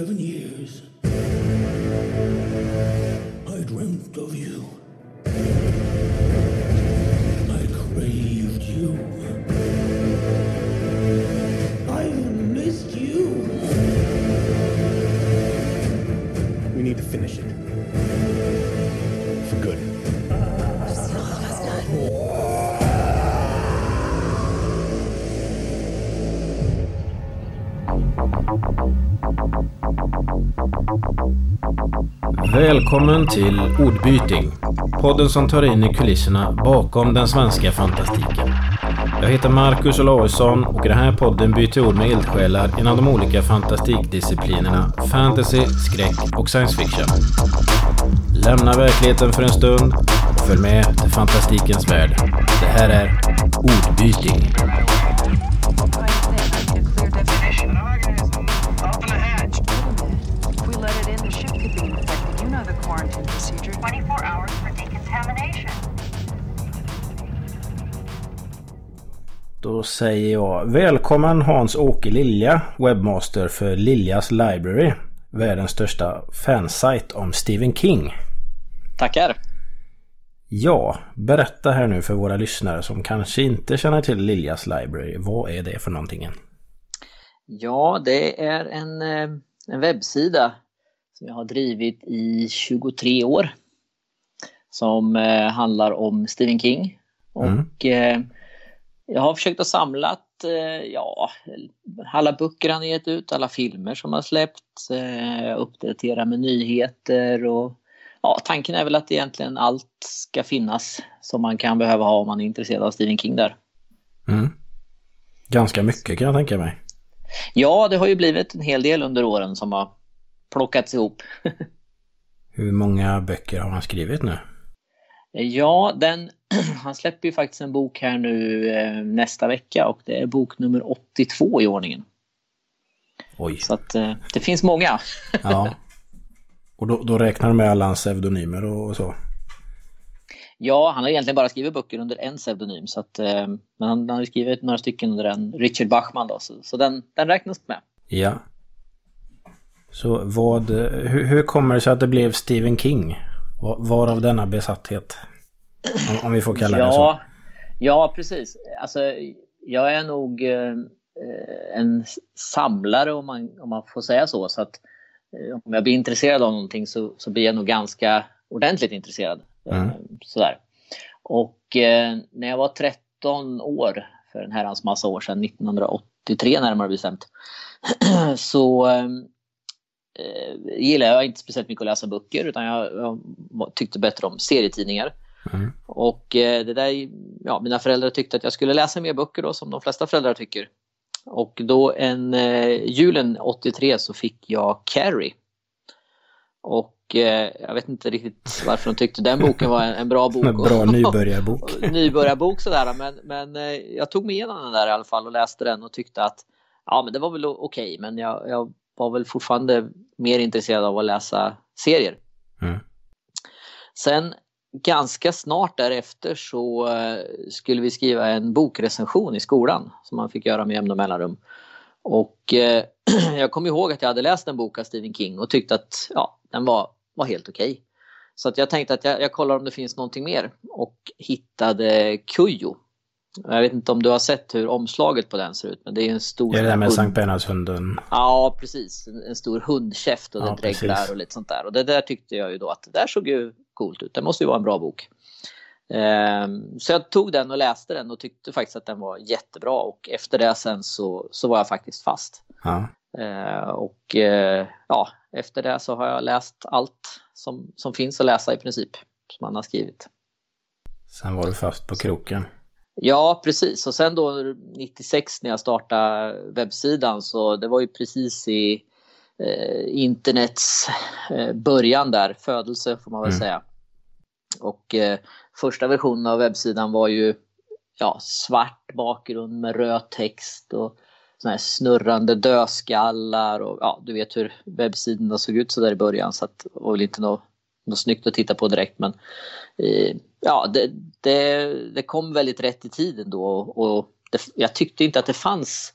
seven years, Välkommen till Ordbyting. Podden som tar in i kulisserna bakom den svenska fantastiken. Jag heter Marcus Olausson och i den här podden byter ord med eldsjälar inom de olika fantastikdisciplinerna fantasy, skräck och science fiction. Lämna verkligheten för en stund och följ med till fantastikens värld. Det här är Ordbyting. Säger jag välkommen Hans-Åke Lilja, webbmaster för Liljas Library. Världens största fansite om Stephen King. Tackar! Ja, berätta här nu för våra lyssnare som kanske inte känner till Liljas Library. Vad är det för någonting? Ja, det är en, eh, en webbsida som jag har drivit i 23 år. Som eh, handlar om Stephen King. Mm. Och eh, jag har försökt att samla eh, ja, alla böcker han gett ut, alla filmer som har släppts, eh, uppdatera med nyheter och ja, tanken är väl att egentligen allt ska finnas som man kan behöva ha om man är intresserad av Stephen King där. Mm. Ganska mycket kan jag tänka mig. Ja, det har ju blivit en hel del under åren som har plockats ihop. Hur många böcker har han skrivit nu? Ja, den, han släpper ju faktiskt en bok här nu eh, nästa vecka och det är bok nummer 82 i ordningen. Oj. Så att eh, det finns många. Ja. Och då, då räknar du med alla hans pseudonymer och, och så? Ja, han har egentligen bara skrivit böcker under en pseudonym. Så att, eh, men han, han har skrivit några stycken under en Richard Bachman då, så, så den, den räknas med. Ja. Så vad, hur, hur kommer det sig att det blev Stephen King? Va- Varav denna besatthet? Om, om vi får kalla det så. Ja, ja, precis. Alltså, jag är nog eh, en samlare om man, om man får säga så. så att, eh, om jag blir intresserad av någonting så, så blir jag nog ganska ordentligt intresserad. Eh, Mm. Sådär. Och eh, när jag var 13 år, för en herrans massa år sedan, 1983 närmare bestämt, så eh, gillar jag inte speciellt mycket att läsa böcker utan jag, jag tyckte bättre om serietidningar. Mm. Och eh, det där, ja, mina föräldrar tyckte att jag skulle läsa mer böcker då, som de flesta föräldrar tycker. Och då en eh, julen 83 så fick jag Carrie. Och eh, jag vet inte riktigt varför de tyckte den boken var en, en bra bok. En bra nybörjarbok. nybörjarbok sådär, men, men eh, jag tog mig igenom den där i alla fall och läste den och tyckte att ja, men det var väl okej, men jag, jag var väl fortfarande mer intresserad av att läsa serier. Mm. Sen ganska snart därefter så eh, skulle vi skriva en bokrecension i skolan som man fick göra med jämna mellanrum. Och eh, jag kommer ihåg att jag hade läst en bok av Stephen King och tyckte att ja, den var, var helt okej. Så att jag tänkte att jag, jag kollar om det finns någonting mer och hittade Kujo. Jag vet inte om du har sett hur omslaget på den ser ut men det är en stor... Det är det där med hund- Sankt Bernhardshunden. Ja, precis. En, en stor hundkäft och Ja, ja, dreglar och lite sånt där. Och det där tyckte jag ju då att det där såg ju coolt ut. Det måste ju vara en bra bok. Ehm, så jag tog den och läste den och tyckte faktiskt att den var jättebra. Och efter det sen så, så var jag faktiskt fast. Ja. Ehm, och eh, ja, efter det så har jag läst allt som, som finns att läsa i princip. Som han har skrivit. Sen var du fast på kroken. Ja, precis. Och sen då 96 när jag startade webbsidan så det var ju precis i eh, internets eh, början där, födelse får man väl Mm. säga. Och eh, första versionen av webbsidan var ju ja, svart bakgrund med röd text och såna här snurrande dödskallar och ja, du vet hur webbsidorna såg ut så där i början så att det var väl inte något, något snyggt att titta på direkt men eh, ja, det, det, det kom väldigt rätt i tiden då och det, jag tyckte inte att det fanns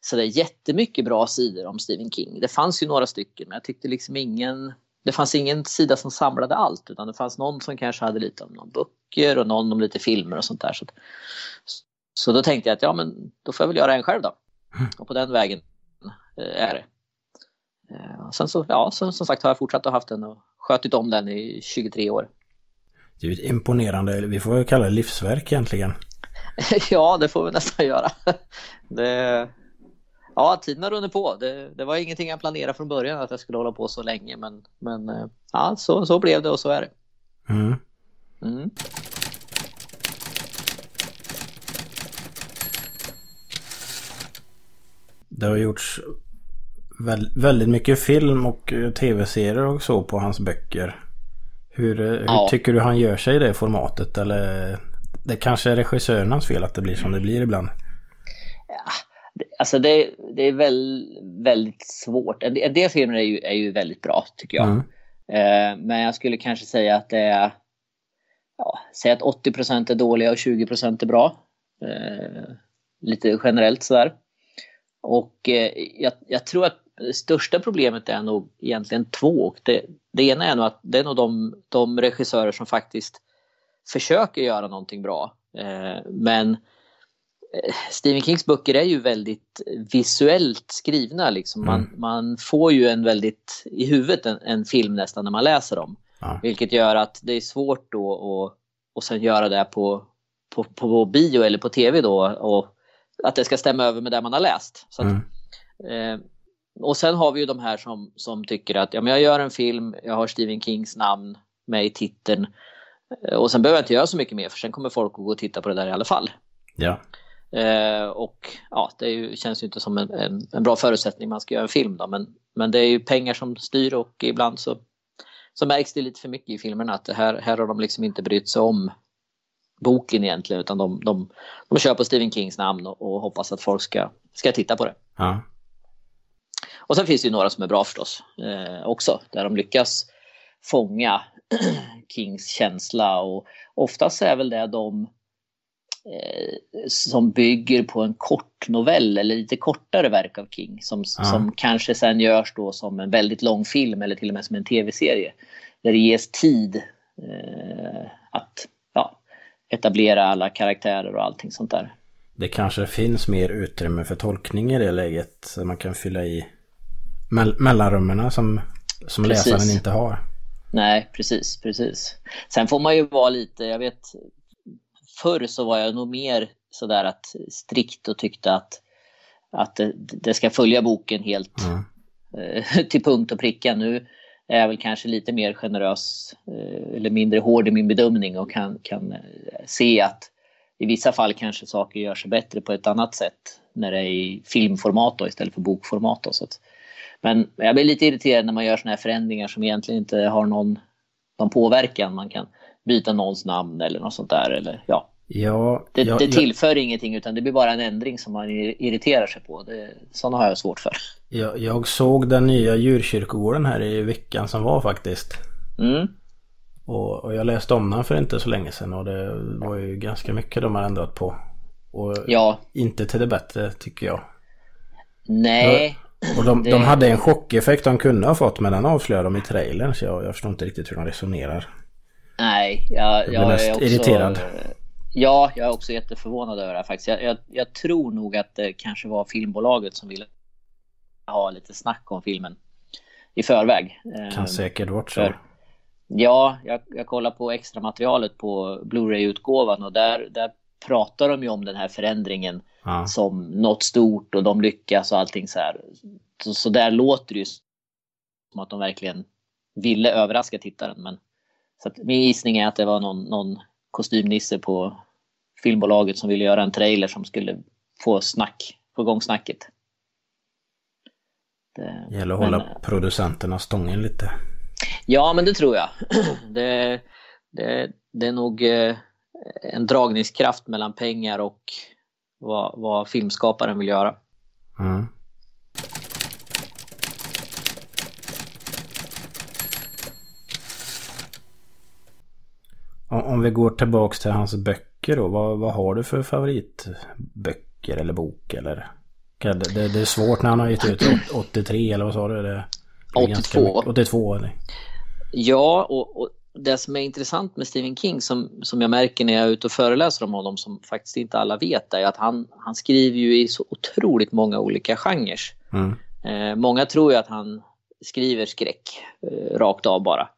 sådär jättemycket bra sidor om Stephen King. Det fanns ju några stycken men jag tyckte liksom ingen det fanns ingen sida som samlade allt utan det fanns någon som kanske hade lite om någon böcker och någon om lite filmer och sånt där. Så, så då tänkte jag att ja men då får jag väl göra en själv då. Och på den vägen eh, är det. Eh, sen så, ja, så, som sagt har jag fortsatt att haft den och skötit om den i 23 år. Det är ett imponerande, vi får väl kalla det livsverk egentligen. ja, det får vi nästan göra. Det, ja, tiden har runnit på. Det, det, var ingenting jag planerade från början att jag skulle hålla på så länge, men, men eh, ja, så, så blev det och så är det. Mm. Mm. Det har gjorts väldigt mycket film och eh, tv-serier och så på hans böcker. Hur, eh, hur ja. tycker du han gör sig i det formatet? Eller det kanske är regissörernas fel att det blir som det blir ibland? Ja, alltså det, det är väl, väldigt svårt. En del filmer är ju, är ju väldigt bra tycker jag. Mm. Eh, men jag skulle kanske säga att det är ja, säg att 80% är dåliga och 20% är bra. Eh, lite generellt sådär. Och eh, jag, jag, tror att det största problemet är nog egentligen två. Det, det ena är nog att det är nog de, de regissörer som faktiskt försöker göra någonting bra. Eh, men eh, Stephen Kings böcker är ju väldigt visuellt skrivna. Liksom. Man, mm. man får ju en väldigt i huvudet en, en film nästan när man läser dem. Ja. Vilket gör att det är svårt då att och sen göra det på, på, på bio eller på tv då. Och att det ska stämma över med det man har läst. Så att, mm. eh, och sen har vi ju de här som, som tycker att ja, men jag gör en film, jag har Stephen Kings namn med i titeln. Eh, och sen behöver jag inte göra så mycket mer för sen kommer folk att gå och titta på det där i alla fall. Ja. Eh, och ja, det ju, känns ju inte som en, en, en, bra förutsättning man ska göra en film då. Men, men det är ju pengar som styr och ibland så, så märks det lite för mycket i filmerna att här, här har de liksom inte brytt sig om boken egentligen utan de, de, de kör på Stephen Kings namn och, och, hoppas att folk ska, ska titta på det. Ja. Och sen finns det ju några som är bra förstås eh, också där de lyckas fånga Kings känsla och oftast är väl det de eh, som bygger på en kort novell eller lite kortare verk av King som, ja. som kanske sen görs då som en väldigt lång film eller till och med som en tv-serie. Där det ges tid eh, att ja, etablera alla karaktärer och allting sånt där. Det kanske finns mer utrymme för tolkning i det läget så man kan fylla i mell mellanrummen som, som läsaren inte har. Nej, precis, precis. Sen får man ju vara lite, jag vet, förr så var jag nog mer sådär att strikt och tyckte att, att det, det ska följa boken helt mm. till punkt och pricka. Nu är jag väl kanske lite mer generös eh, eller mindre hård i min bedömning och kan, kan eh, se att i vissa fall kanske saker gör sig bättre på ett annat sätt när det är i filmformat då, istället för bokformat. Då, så att, men jag blir lite irriterad när man gör såna här förändringar som egentligen inte har någon, någon påverkan. Man kan byta någons namn eller något sånt där. Eller, ja. Ja, det, ja, det tillför ingenting utan det blir bara en ändring som man irriterar sig på. Det, sådana har jag svårt för. Jag, jag såg den nya djurkyrkogården här i veckan som var faktiskt. Mm. Och, och, jag läste om den för inte så länge sedan och det var ju ganska mycket de har ändrat på. Och ja. inte till det bättre tycker jag. Nej. Och de, det... de hade en chockeffekt de kunde ha fått men den avslöjade de i trailern så jag, jag förstår inte riktigt hur de resonerar. Nej, jag, jag, jag är också... irriterad. Ja, jag är också jätteförvånad över det här faktiskt. Jag, jag, jag, tror nog att det kanske var filmbolaget som ville ha lite snack om filmen i förväg. Kan säkert vara så. ja, jag, jag kollar på extra materialet på Blu-ray-utgåvan och där, där pratar de ju om den här förändringen ja. som något stort och de lyckas och allting så här. Så, så där låter det ju som att de verkligen ville överraska tittaren. Men, så att min gissning är att det var någon, någon kostymnisse på filmbolaget som ville göra en trailer som skulle få snack, få igång snacket. Det gäller att men, hålla producenterna stången lite. Ja, men det tror jag. Det, det, det är nog eh, en dragningskraft mellan pengar och vad, vad filmskaparen vill göra. Mm. Om vi går tillbaks till hans böcker då. Vad, vad har du för favoritböcker eller bok eller Det, det, det är svårt när han har gett ut 83 eller vad sa du? Det, det 82. 82 eller? Ja, och, och, det som är intressant med Stephen King som, som jag märker när jag är ute och föreläser om honom som faktiskt inte alla vet är att han, han skriver ju i så otroligt många olika genrer. Mm. Eh, många tror ju att han skriver skräck eh, rakt av bara.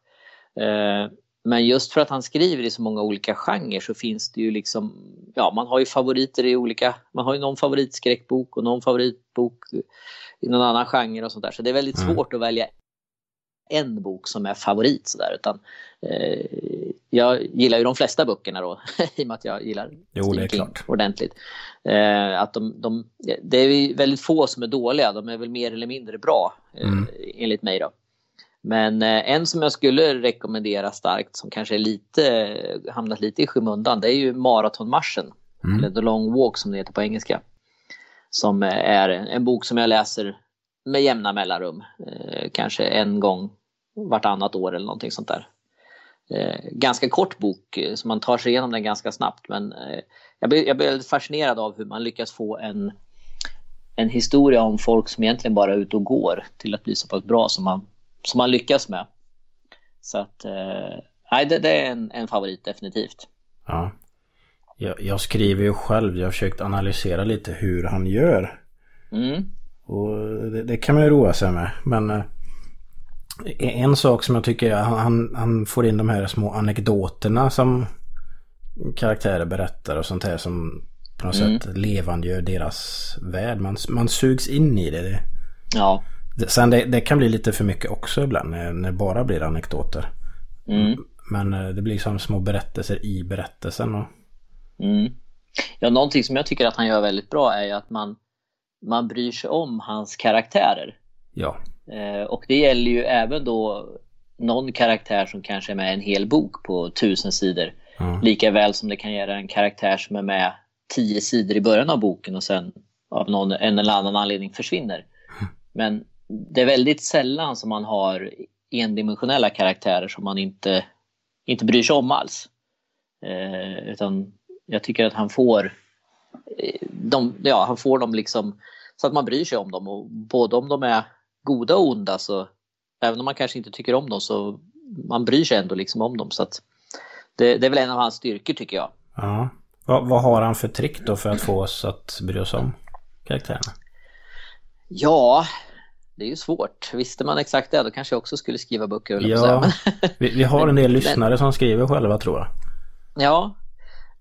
Eh, men just för att han skriver i så många olika genrer så finns det ju liksom, ja man har ju favoriter i olika, man har ju någon favoritskräckbok och någon favoritbok i någon annan genre och sånt där. Så det är väldigt Mm. svårt att välja en bok som är favorit sådär utan eh, jag gillar ju de flesta böckerna då i och med att jag gillar Jo, Stephen King klart. ordentligt. Eh, att de, de, det är väldigt få som är dåliga, de är väl mer eller mindre bra eh, Mm. enligt mig då. Men eh, en som jag skulle rekommendera starkt som kanske är lite, hamnat lite i skymundan det är ju Maratonmarschen. Mm. Eller The Long Walk som det heter på engelska. Som eh, är en bok som jag läser med jämna mellanrum. Eh, kanske en gång vartannat år eller någonting sånt där. Eh, ganska kort bok eh, så man tar sig igenom den ganska snabbt men eh, jag, blir, jag blir väldigt fascinerad av hur man lyckas få en, en historia om folk som egentligen bara är ute och går till att bli så pass bra som man, som man lyckas med. Så att, nej det, det är en, en favorit definitivt. Ja. Jag, jag skriver ju själv, jag har försökt analysera lite hur han gör. Mm. Och det, det kan man ju roa sig med. Men eh, en sak som jag tycker är han, han, får in de här små anekdoterna som karaktärer berättar och sånt här som på något Mm. sätt levandegör deras värld. Man, man sugs in i det. Ja. sen det, det kan bli lite för mycket också ibland när, när det bara blir anekdoter. Mm. Men eh, det blir som små berättelser i berättelsen. Och, Mm. Ja, någonting som jag tycker att han gör väldigt bra är ju att man, man bryr sig om hans karaktärer. ja. Eh, och det gäller ju även då någon karaktär som kanske är med i en hel bok på tusen sidor. Ja. Lika väl som det kan göra en karaktär som är med tio sidor i början av boken och sen av någon en eller annan anledning försvinner. Men det är väldigt sällan som man har endimensionella karaktärer som man inte, inte bryr sig om alls. Eh, utan jag tycker att han får de, ja, han får dem liksom så att man bryr sig om dem och både om de är goda och onda så även om man kanske inte tycker om dem så man bryr sig ändå liksom om dem så att det, det är väl en av hans styrkor tycker jag. ja. Vad, vad har han för trick då för att få oss att bry oss om karaktärerna? Ja, det är ju svårt. Visste man exakt det då kanske jag också skulle skriva böcker. Ja, vi, vi har en del lyssnare som skriver själva tror jag. Ja,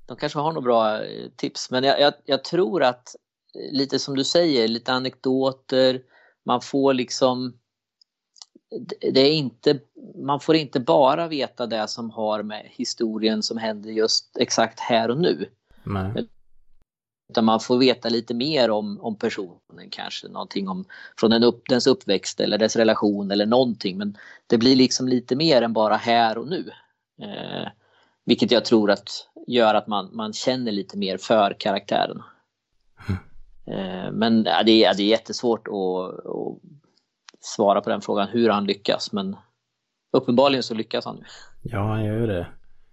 de kanske har några bra eh, tips. Men jag, jag, jag tror att eh, lite som du säger, lite anekdoter, man får liksom det- är inte, man får inte bara veta det som har med historien som händer just exakt här och nu. Nej. Utan man får veta lite mer om, om personen kanske, någonting om från den upp, dens uppväxt eller dess relation eller någonting. Men det blir liksom lite mer än bara här och nu. Eh, vilket jag tror att gör att man, man känner lite mer för karaktären. Eh, men det, är, det är jättesvårt att, att svara på den frågan hur han lyckas. Men uppenbarligen så lyckas han. Ja, han gör ju det.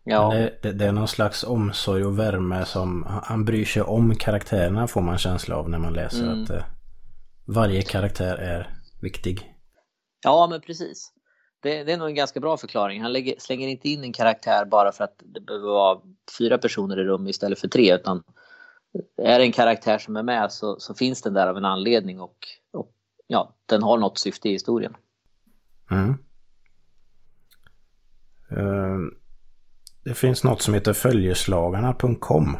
Ja. Det, det, det är någon slags omsorg och värme som han- han bryr sig om karaktärerna får man känsla av när man läser Mm. att eh, varje karaktär är viktig. Ja, men precis. Det, det är nog en ganska bra förklaring. Han lägger, slänger inte in en karaktär bara för att det behöver vara fyra personer i rum istället för tre. Utan är det en karaktär som är med så, så finns den där av en anledning och, och ja, den har något syfte i historien. Mm. Eh, Det finns något som heter följeslagarna.com.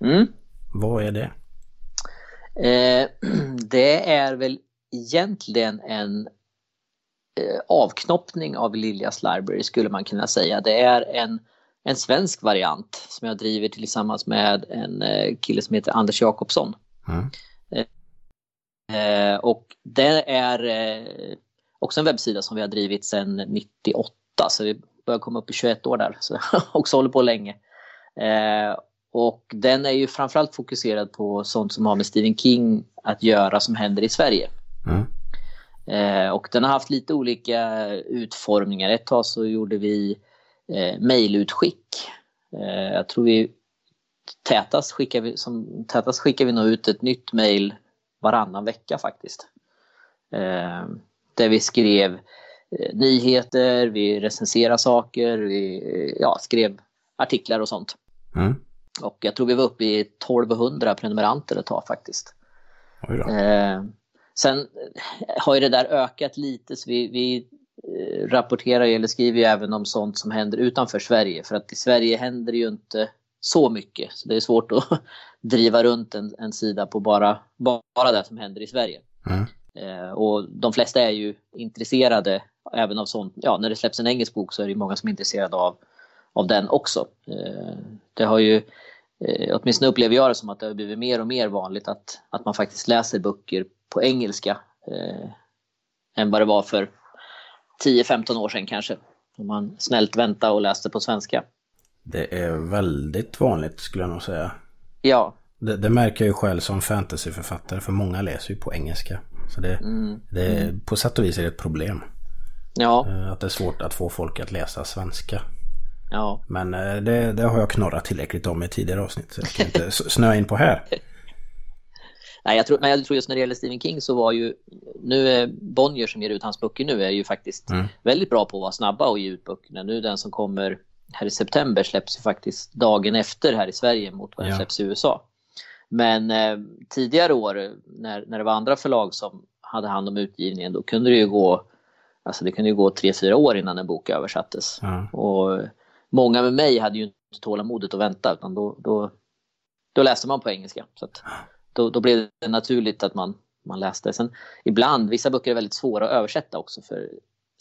Mm. Vad är det? Eh, det är väl egentligen en avknoppning av Liljas Library skulle man kunna säga. Det är en, en svensk variant som jag driver tillsammans med en eh, kille som heter Anders Jakobsson. Mm. Eh, och det är eh, också en webbsida som vi har drivit sedan 98 så vi börjar komma upp i 21 år där så också håller på länge. Eh, och den är ju framförallt fokuserad på sånt som har med Stephen King att göra som händer i Sverige. Mm. Eh, och den har haft lite olika utformningar. Ett tag så gjorde vi eh, mejlutskick. Eh, jag tror vi tätast skickar vi, som tätast skickar vi nog ut ett nytt mejl varannan vecka faktiskt. Eh, där vi skrev eh, nyheter, vi recenserade saker, vi eh, ja, skrev artiklar och sånt. Mm. Och jag tror vi var uppe i 1200 prenumeranter ett tag faktiskt. Eh, sen eh, har ju det där ökat lite så vi, vi eh, rapporterar eller skriver ju även om sånt som händer utanför Sverige. För att i Sverige händer det ju inte så mycket. Så det är svårt att driva runt en, en sida på bara, bara det som händer i Sverige. Mm. Eh, och de flesta är ju intresserade även av sånt. Ja, när det släpps en engelsk bok så är det ju många som är intresserade av, av den också. Eh, det har ju, eh, åtminstone upplever jag det som att det har blivit mer och mer vanligt att, att man faktiskt läser böcker på engelska eh, än vad det var för 10-15 år sedan kanske. Om man snällt väntade och läste på svenska. Det är väldigt vanligt skulle jag nog säga. Ja, Det, det märker jag ju själv som fantasyförfattare för många läser ju på engelska. Så det, det är, på sätt och vis är det ett problem. ja, eh, Att det är svårt att få folk att läsa svenska. ja. Men eh, det, det har jag knorrat tillräckligt om i tidigare avsnitt. Så jag ska inte snöa in på här. Nej, jag tror, men jag tror just när det gäller Stephen King så var ju, nu är Bonnier som ger ut hans böcker nu är ju faktiskt Mm. väldigt bra på att vara snabba och ge ut böckerna. Nu den som kommer här i september släpps ju faktiskt dagen efter här i Sverige mot vad den Ja. släpps i USA. Men eh, tidigare år när, när det var andra förlag som hade hand om utgivningen då kunde det ju gå, alltså det kunde ju gå tre, fyra år innan en bok översattes. Ja. Och många med mig hade ju inte tålamodet att vänta utan då, då, då läste man på engelska. Så att då, då blev det naturligt att man, man läste. Sen ibland, vissa böcker är väldigt svåra att översätta också för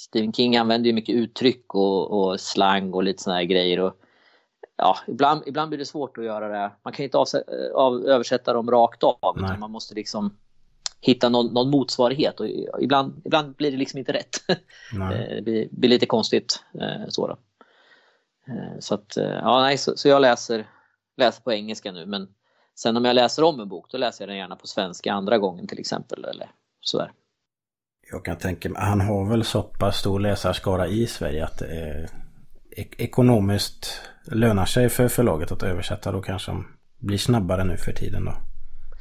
Stephen King använder ju mycket uttryck och, och slang och lite såna här grejer. Och, ja, ibland, ibland blir det svårt att göra det. Man kan inte avse, av, översätta dem rakt av Nej. utan man måste liksom hitta någon, någon motsvarighet och ibland, ibland blir det liksom inte rätt. Eh, Det blir, blir lite konstigt. eh, Så, då. Eh, så, att, ja, nej, så, så jag läser, läser på engelska nu. Men sen om jag läser om en bok då läser jag den gärna på svenska andra gången till exempel. Eller sådär. Jag kan tänka mig, han har väl så pass stor läsarskara i Sverige att det är ek- ekonomiskt lönar sig för förlaget att översätta då kanske de blir snabbare nu för tiden då.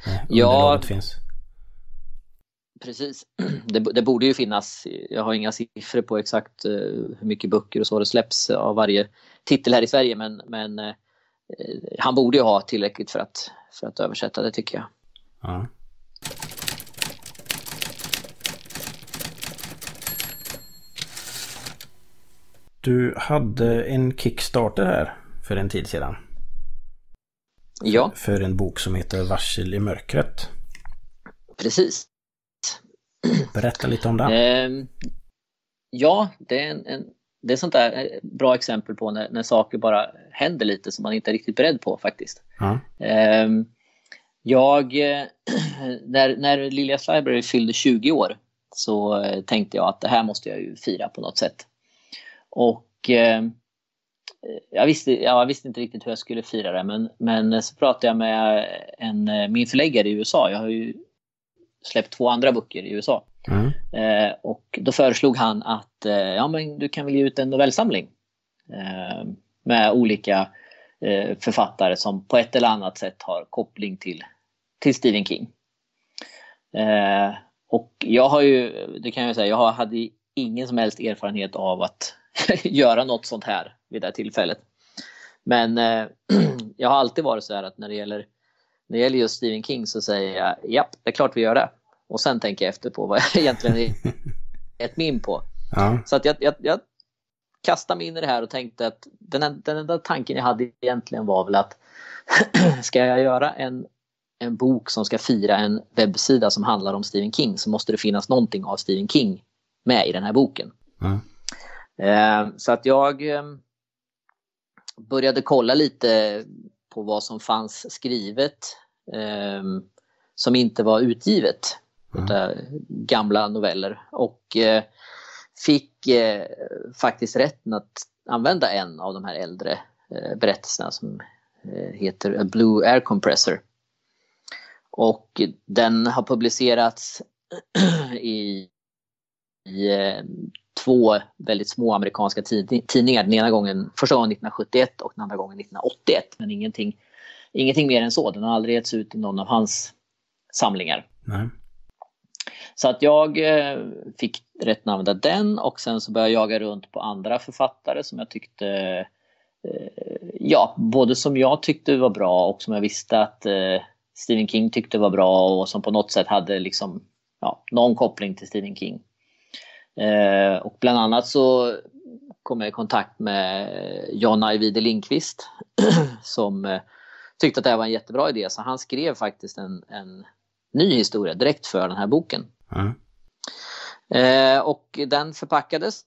Eh, Ja. finns. Precis. Det, det borde ju finnas, jag har inga siffror på exakt eh, hur mycket böcker och så det släpps av varje titel här i Sverige men, men eh, han borde ju ha tillräckligt för att, för att översätta det tycker jag. Ja. Du hade en Kickstarter här för en tid sedan. Ja, För en bok som heter Varsel i mörkret. precis. Berätta lite om den. Ehm, ja, det är, en, en, det är sånt där eh, bra exempel på när, när saker bara händer lite som man inte är riktigt beredd på faktiskt. Ehm, jag, eh, när, när Lilias Library fyllde 20 år så eh, tänkte jag att det här måste jag ju fira på något sätt. Och eh, jag, visste, jag visste inte riktigt hur jag skulle fira det men, men så pratade jag med en, min förläggare i USA. Jag har ju släppt två andra böcker i USA. Mm. Eh, och då föreslog han att eh, ja, men du kan väl ge ut en novellsamling eh, med olika eh, författare som på ett eller annat sätt har koppling till, till Stephen King. Eh, och jag har ju, det kan jag säga, jag hade ingen som helst erfarenhet av att göra något sånt här vid det här tillfället. Men eh, jag har alltid varit så här att när det gäller när det gäller just Stephen King så säger jag ja, det är klart vi gör det. Och sen tänker jag efter på vad jag egentligen är ett min på. Ja. Så att jag, jag, jag kastade mig in i det här och tänkte att den, en- den enda tanken jag hade egentligen var väl att ska jag göra en, en bok som ska fira en webbsida som handlar om Stephen King så måste det finnas någonting av Stephen King med i den här boken. Ja. Eh, så att jag eh, började kolla lite på vad som fanns skrivet eh, som inte var utgivet. Utav Gamla noveller. Och eh, fick eh, faktiskt rätten att använda en av de här äldre eh, berättelserna som heter A Blue Air Compressor. Och den har publicerats i, i två väldigt små amerikanska tid- tidningar. Den ena gången, första gången 1971 och den andra gången 1981. Men ingenting, ingenting mer än så. Den har aldrig getts ut i någon av hans samlingar. Nej. Så att jag eh, fick rätt namn av den och sen så började jag jaga runt på andra författare som jag tyckte, eh, ja, både som jag tyckte var bra och som jag visste att eh, Stephen King tyckte var bra och som på något sätt hade liksom, ja, någon koppling till Stephen King. Eh, och bland annat så kom jag i kontakt med John Ajvide Lindqvist som eh, tyckte att det här var en jättebra idé så han skrev faktiskt en, en ny historia direkt för den här boken. Mm. Eh, och den förpackades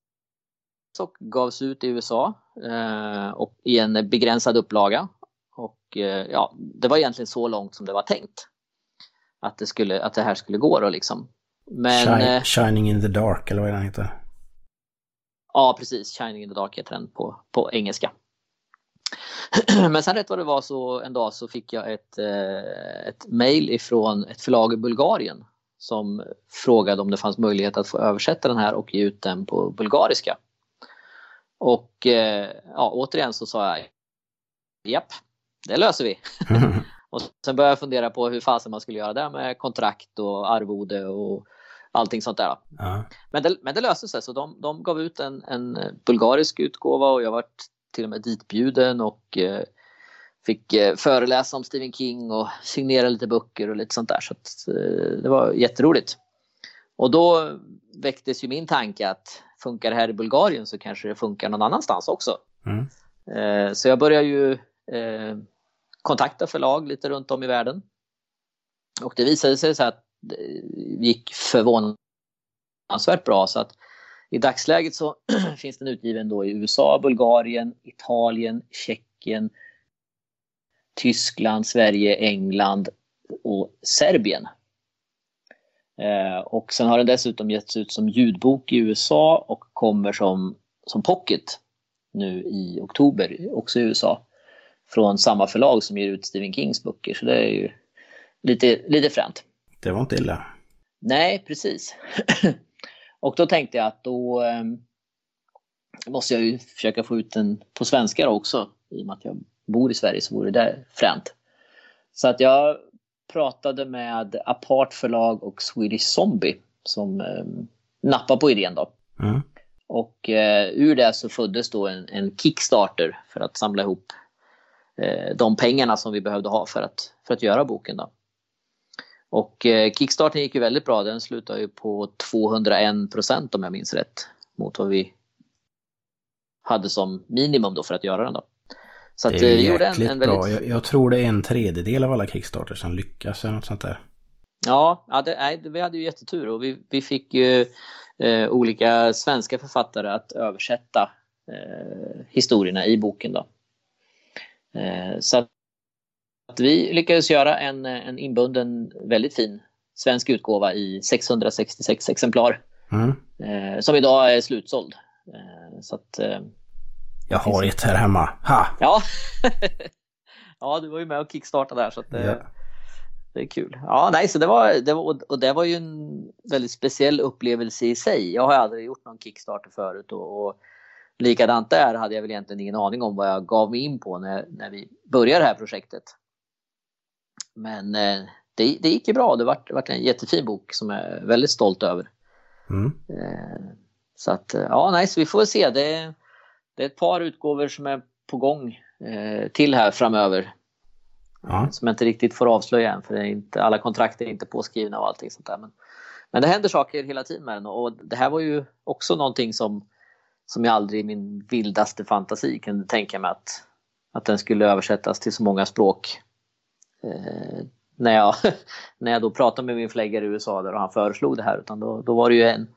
och gavs ut i USA eh, och i en begränsad upplaga. Och eh, ja, det var egentligen så långt som det var tänkt. Att det, skulle, att det här skulle gå då liksom. Men, Shi- eh, Shining in the Dark, eller vad den heter. Ja, precis. Shining in the Dark heter den på, på engelska. Men sen rätt vad det var så en dag så fick jag ett, eh, ett mail ifrån ett förlag i Bulgarien som frågade om det fanns möjlighet att få översätta den här och ge ut den på bulgariska. Och eh, ja, återigen så sa jag japp, det löser vi. och sen började jag fundera på hur fasen man skulle göra det med kontrakt och arvode och allting sånt där. ja. Men det, men det löste sig, så de, de gav ut en, en bulgarisk utgåva och jag var till och med ditbjuden och eh, fick eh, föreläsa om Stephen King och signera lite böcker och lite sånt där. Så att, eh, det var jätteroligt. Och då väcktes ju min tanke att funkar det här i Bulgarien så kanske det funkar någon annanstans också. Mm. Eh, så jag började ju kontakta förlag lite runt om i världen. Och det visade sig så att det gick förvånansvärt bra så att i dagsläget så finns den utgiven då i USA, Bulgarien, Italien, Tjeckien, Tyskland, Sverige, England och Serbien. Eh, och sen har den dessutom getts ut som ljudbok i USA och kommer som, som pocket nu i oktober, också i USA. Från samma förlag som ger ut Stephen Kings böcker, så det är ju lite, lite fränt. Det var inte illa. Nej, precis. och då tänkte jag att då eh, måste jag ju försöka få ut den på svenska också. I och med att jag bor i Sverige så vore det fränt. Så att jag pratade med Apart förlag och Swedish Zombie som eh, nappade på idén då. Mm. Och eh, ur det så föddes då en, en Kickstarter för att samla ihop eh, de pengarna som vi behövde ha för att, för att göra boken. Då. Och eh, Kickstarten gick ju väldigt bra. Den slutade ju på 201 procent om jag minns rätt mot vad vi hade som minimum då för att göra den. Då. Så att, Det är eh, gjorde en, en bra. väldigt... Jag, jag tror det är en tredjedel av alla Kickstarters som lyckas eller något sånt där. Ja, ja det, nej, vi hade ju jättetur och vi, vi fick ju eh, olika svenska författare att översätta eh, historierna i boken. Då. Eh, så att, att vi lyckades göra en, en inbunden, väldigt fin svensk utgåva i 666 exemplar Mm. eh, som idag är slutsåld. Eh, så att, Jag har ett här hemma. Ha! ja. ja, du var ju med och kickstartade där så att, eh, Ja. Det är kul. Ja, nej, så det var, det var, och det var ju en väldigt speciell upplevelse i sig. Jag har aldrig gjort någon Kickstarter förut och, och likadant där hade jag väl egentligen ingen aning om vad jag gav mig in på när, när vi började det här projektet. Men eh, det, det gick ju bra. Det vart, vart en jättefin bok som jag är väldigt stolt över. Mm. Eh, så att, eh, ja, nej, så vi får väl se. Det, det är ett par utgåvor som är på gång eh, till här framöver Ja. som jag inte riktigt får avslöja än för det är inte, alla kontrakt är inte påskrivna och allting sånt där. Men, men det händer saker hela tiden med den och det här var ju också någonting som, som jag aldrig i min vildaste fantasi kunde tänka mig att, att den skulle översättas till så många språk. Eh, när, jag, när jag då pratade med min förläggare i USA där och han föreslog det här utan då, då var det ju en,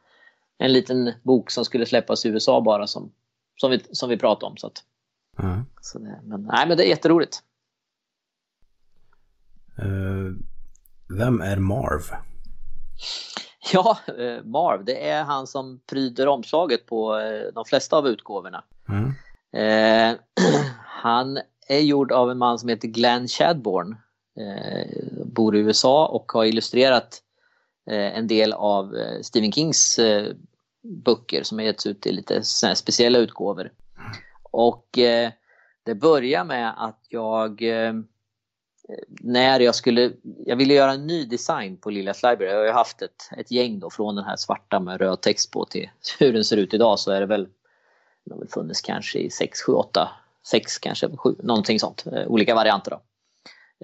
en liten bok som skulle släppas i USA bara som, som, vi, som vi pratade om. Så att, Mm. så det, men, nej, men det är jätteroligt. Eh, vem är Marv? Ja, eh, Marv, det är han som pryder omslaget på eh, de flesta av utgåvorna. Mm. Eh, han är gjord av en man som heter Glenn Chadbourne. Eh, bor i USA och har illustrerat eh, en del av Stephen Kings böcker som har getts ut i lite här speciella utgåvor. Och eh, det börjar med att jag eh, när jag skulle, jag ville göra en ny design på Liljas Library. Jag har ju haft ett, ett gäng då från den här svarta med röd text på till hur den ser ut idag så är det väl, den har väl funnits kanske i 6, 7, 8, 6 kanske, 7, någonting sånt. Eh, olika varianter då.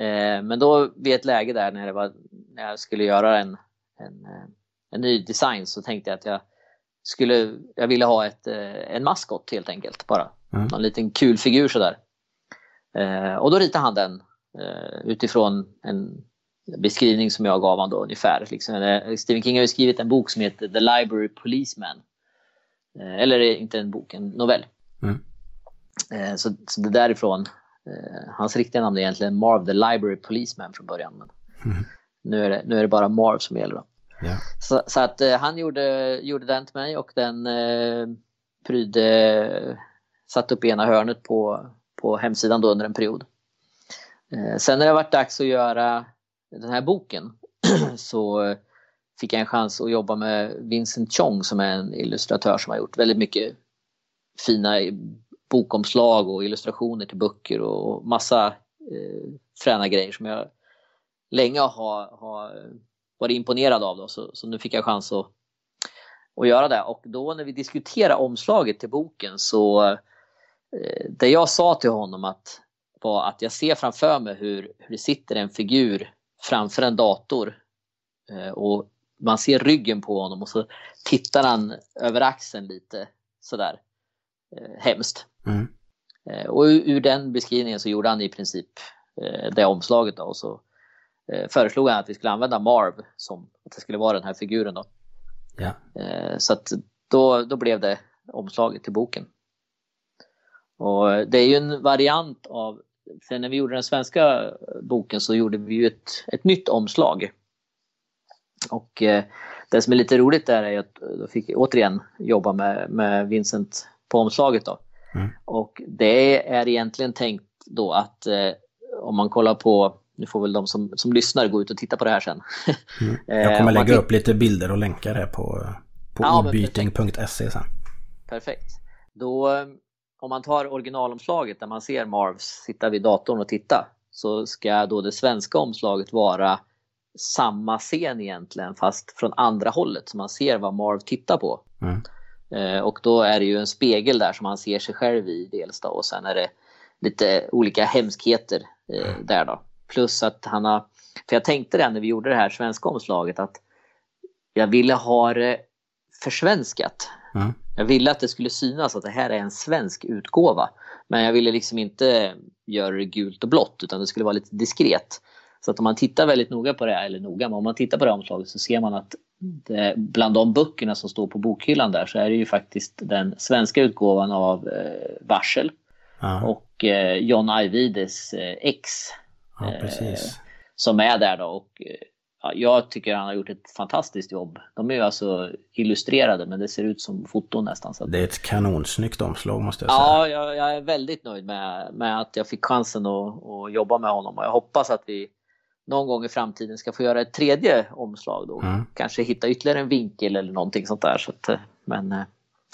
Eh, men då vid ett läge där när, det var, när jag skulle göra en, en, eh, en ny design så tänkte jag att jag skulle, jag ville ha ett, eh, en maskot helt enkelt bara. Mm. Någon liten kul figur sådär. Eh, och då ritade han den eh, utifrån en beskrivning som jag gav honom då ungefär. Liksom, Stephen King har ju skrivit en bok som heter The Library Policeman. Eh, eller inte en bok, en novell. Mm. Eh, så, så det därifrån, hans riktiga namn är egentligen Marv the Library Policeman från början. Men Mm. nu, är det, nu är det bara Marv som gäller då. Yeah. Så, så att eh, han gjorde, gjorde den till mig och den eh, prydde, satt upp i ena hörnet på, på hemsidan då under en period. Eh, sen när det varit dags att göra den här boken så fick jag en chans att jobba med Vincent Chong som är en illustratör som har gjort väldigt mycket fina bokomslag och illustrationer till böcker och massa eh, fräna grejer som jag länge har, har varit imponerad av. Då. Så, så nu fick jag chans att, att göra det. Och då när vi diskuterade omslaget till boken så eh, det jag sa till honom att, var att jag ser framför mig hur, hur det sitter en figur framför en dator eh, och man ser ryggen på honom och så tittar han över axeln lite sådär eh, hemskt. Mm. Och ur, ur den beskrivningen så gjorde han i princip eh, det omslaget då och så föreslog han att vi skulle använda Marv som att det skulle vara den här figuren då. Ja. Eh, så att då, då blev det omslaget till boken. Och det är ju en variant av, sen när vi gjorde den svenska boken så gjorde vi ju ett, ett nytt omslag. Och eh, det som är lite roligt där är att då fick jag återigen jobba med, med Vincent på omslaget då. Mm. Och det är egentligen tänkt då att eh, om man kollar på, nu får väl de som, som lyssnar gå ut och titta på det här sen. Mm. Eh, Jag om kommer man lägga upp lite bilder och länkar här på, på Ja, men ordbyting.se sen. Perfekt. Då, eh, om man tar originalomslaget där man ser Marvs sitta vid datorn och titta så ska då det svenska omslaget vara samma scen egentligen fast från andra hållet så man ser vad Marv tittar på. Mm. Eh, och då är det ju en spegel där som han ser sig själv i dels då och sen är det lite olika hemskheter eh, där då. Plus att han har, för jag tänkte det när vi gjorde det här svenska omslaget att jag ville ha det försvenskat. Mm. Jag ville att det skulle synas att det här är en svensk utgåva. Men jag ville liksom inte göra det gult och blått utan det skulle vara lite diskret. Så att om man tittar väldigt noga på det här, eller noga, men om man tittar på det här omslaget så ser man att det, bland de böckerna som står på bokhyllan där så är det ju faktiskt den svenska utgåvan av eh, Varsel Ja, och eh, John Ajvides eh, ex ja, precis. som är där då. Och, eh, ja, jag tycker han har gjort ett fantastiskt jobb. De är ju alltså illustrerade men det ser ut som foton nästan. Så Det är ett kanonsnyggt omslag måste jag säga. ja, jag, jag är väldigt nöjd med, med att jag fick chansen att, att jobba med honom och jag hoppas att vi någon gång i framtiden ska få göra ett tredje omslag då. Mm. Kanske hitta ytterligare en vinkel eller någonting sånt där. Så att, eh, men eh,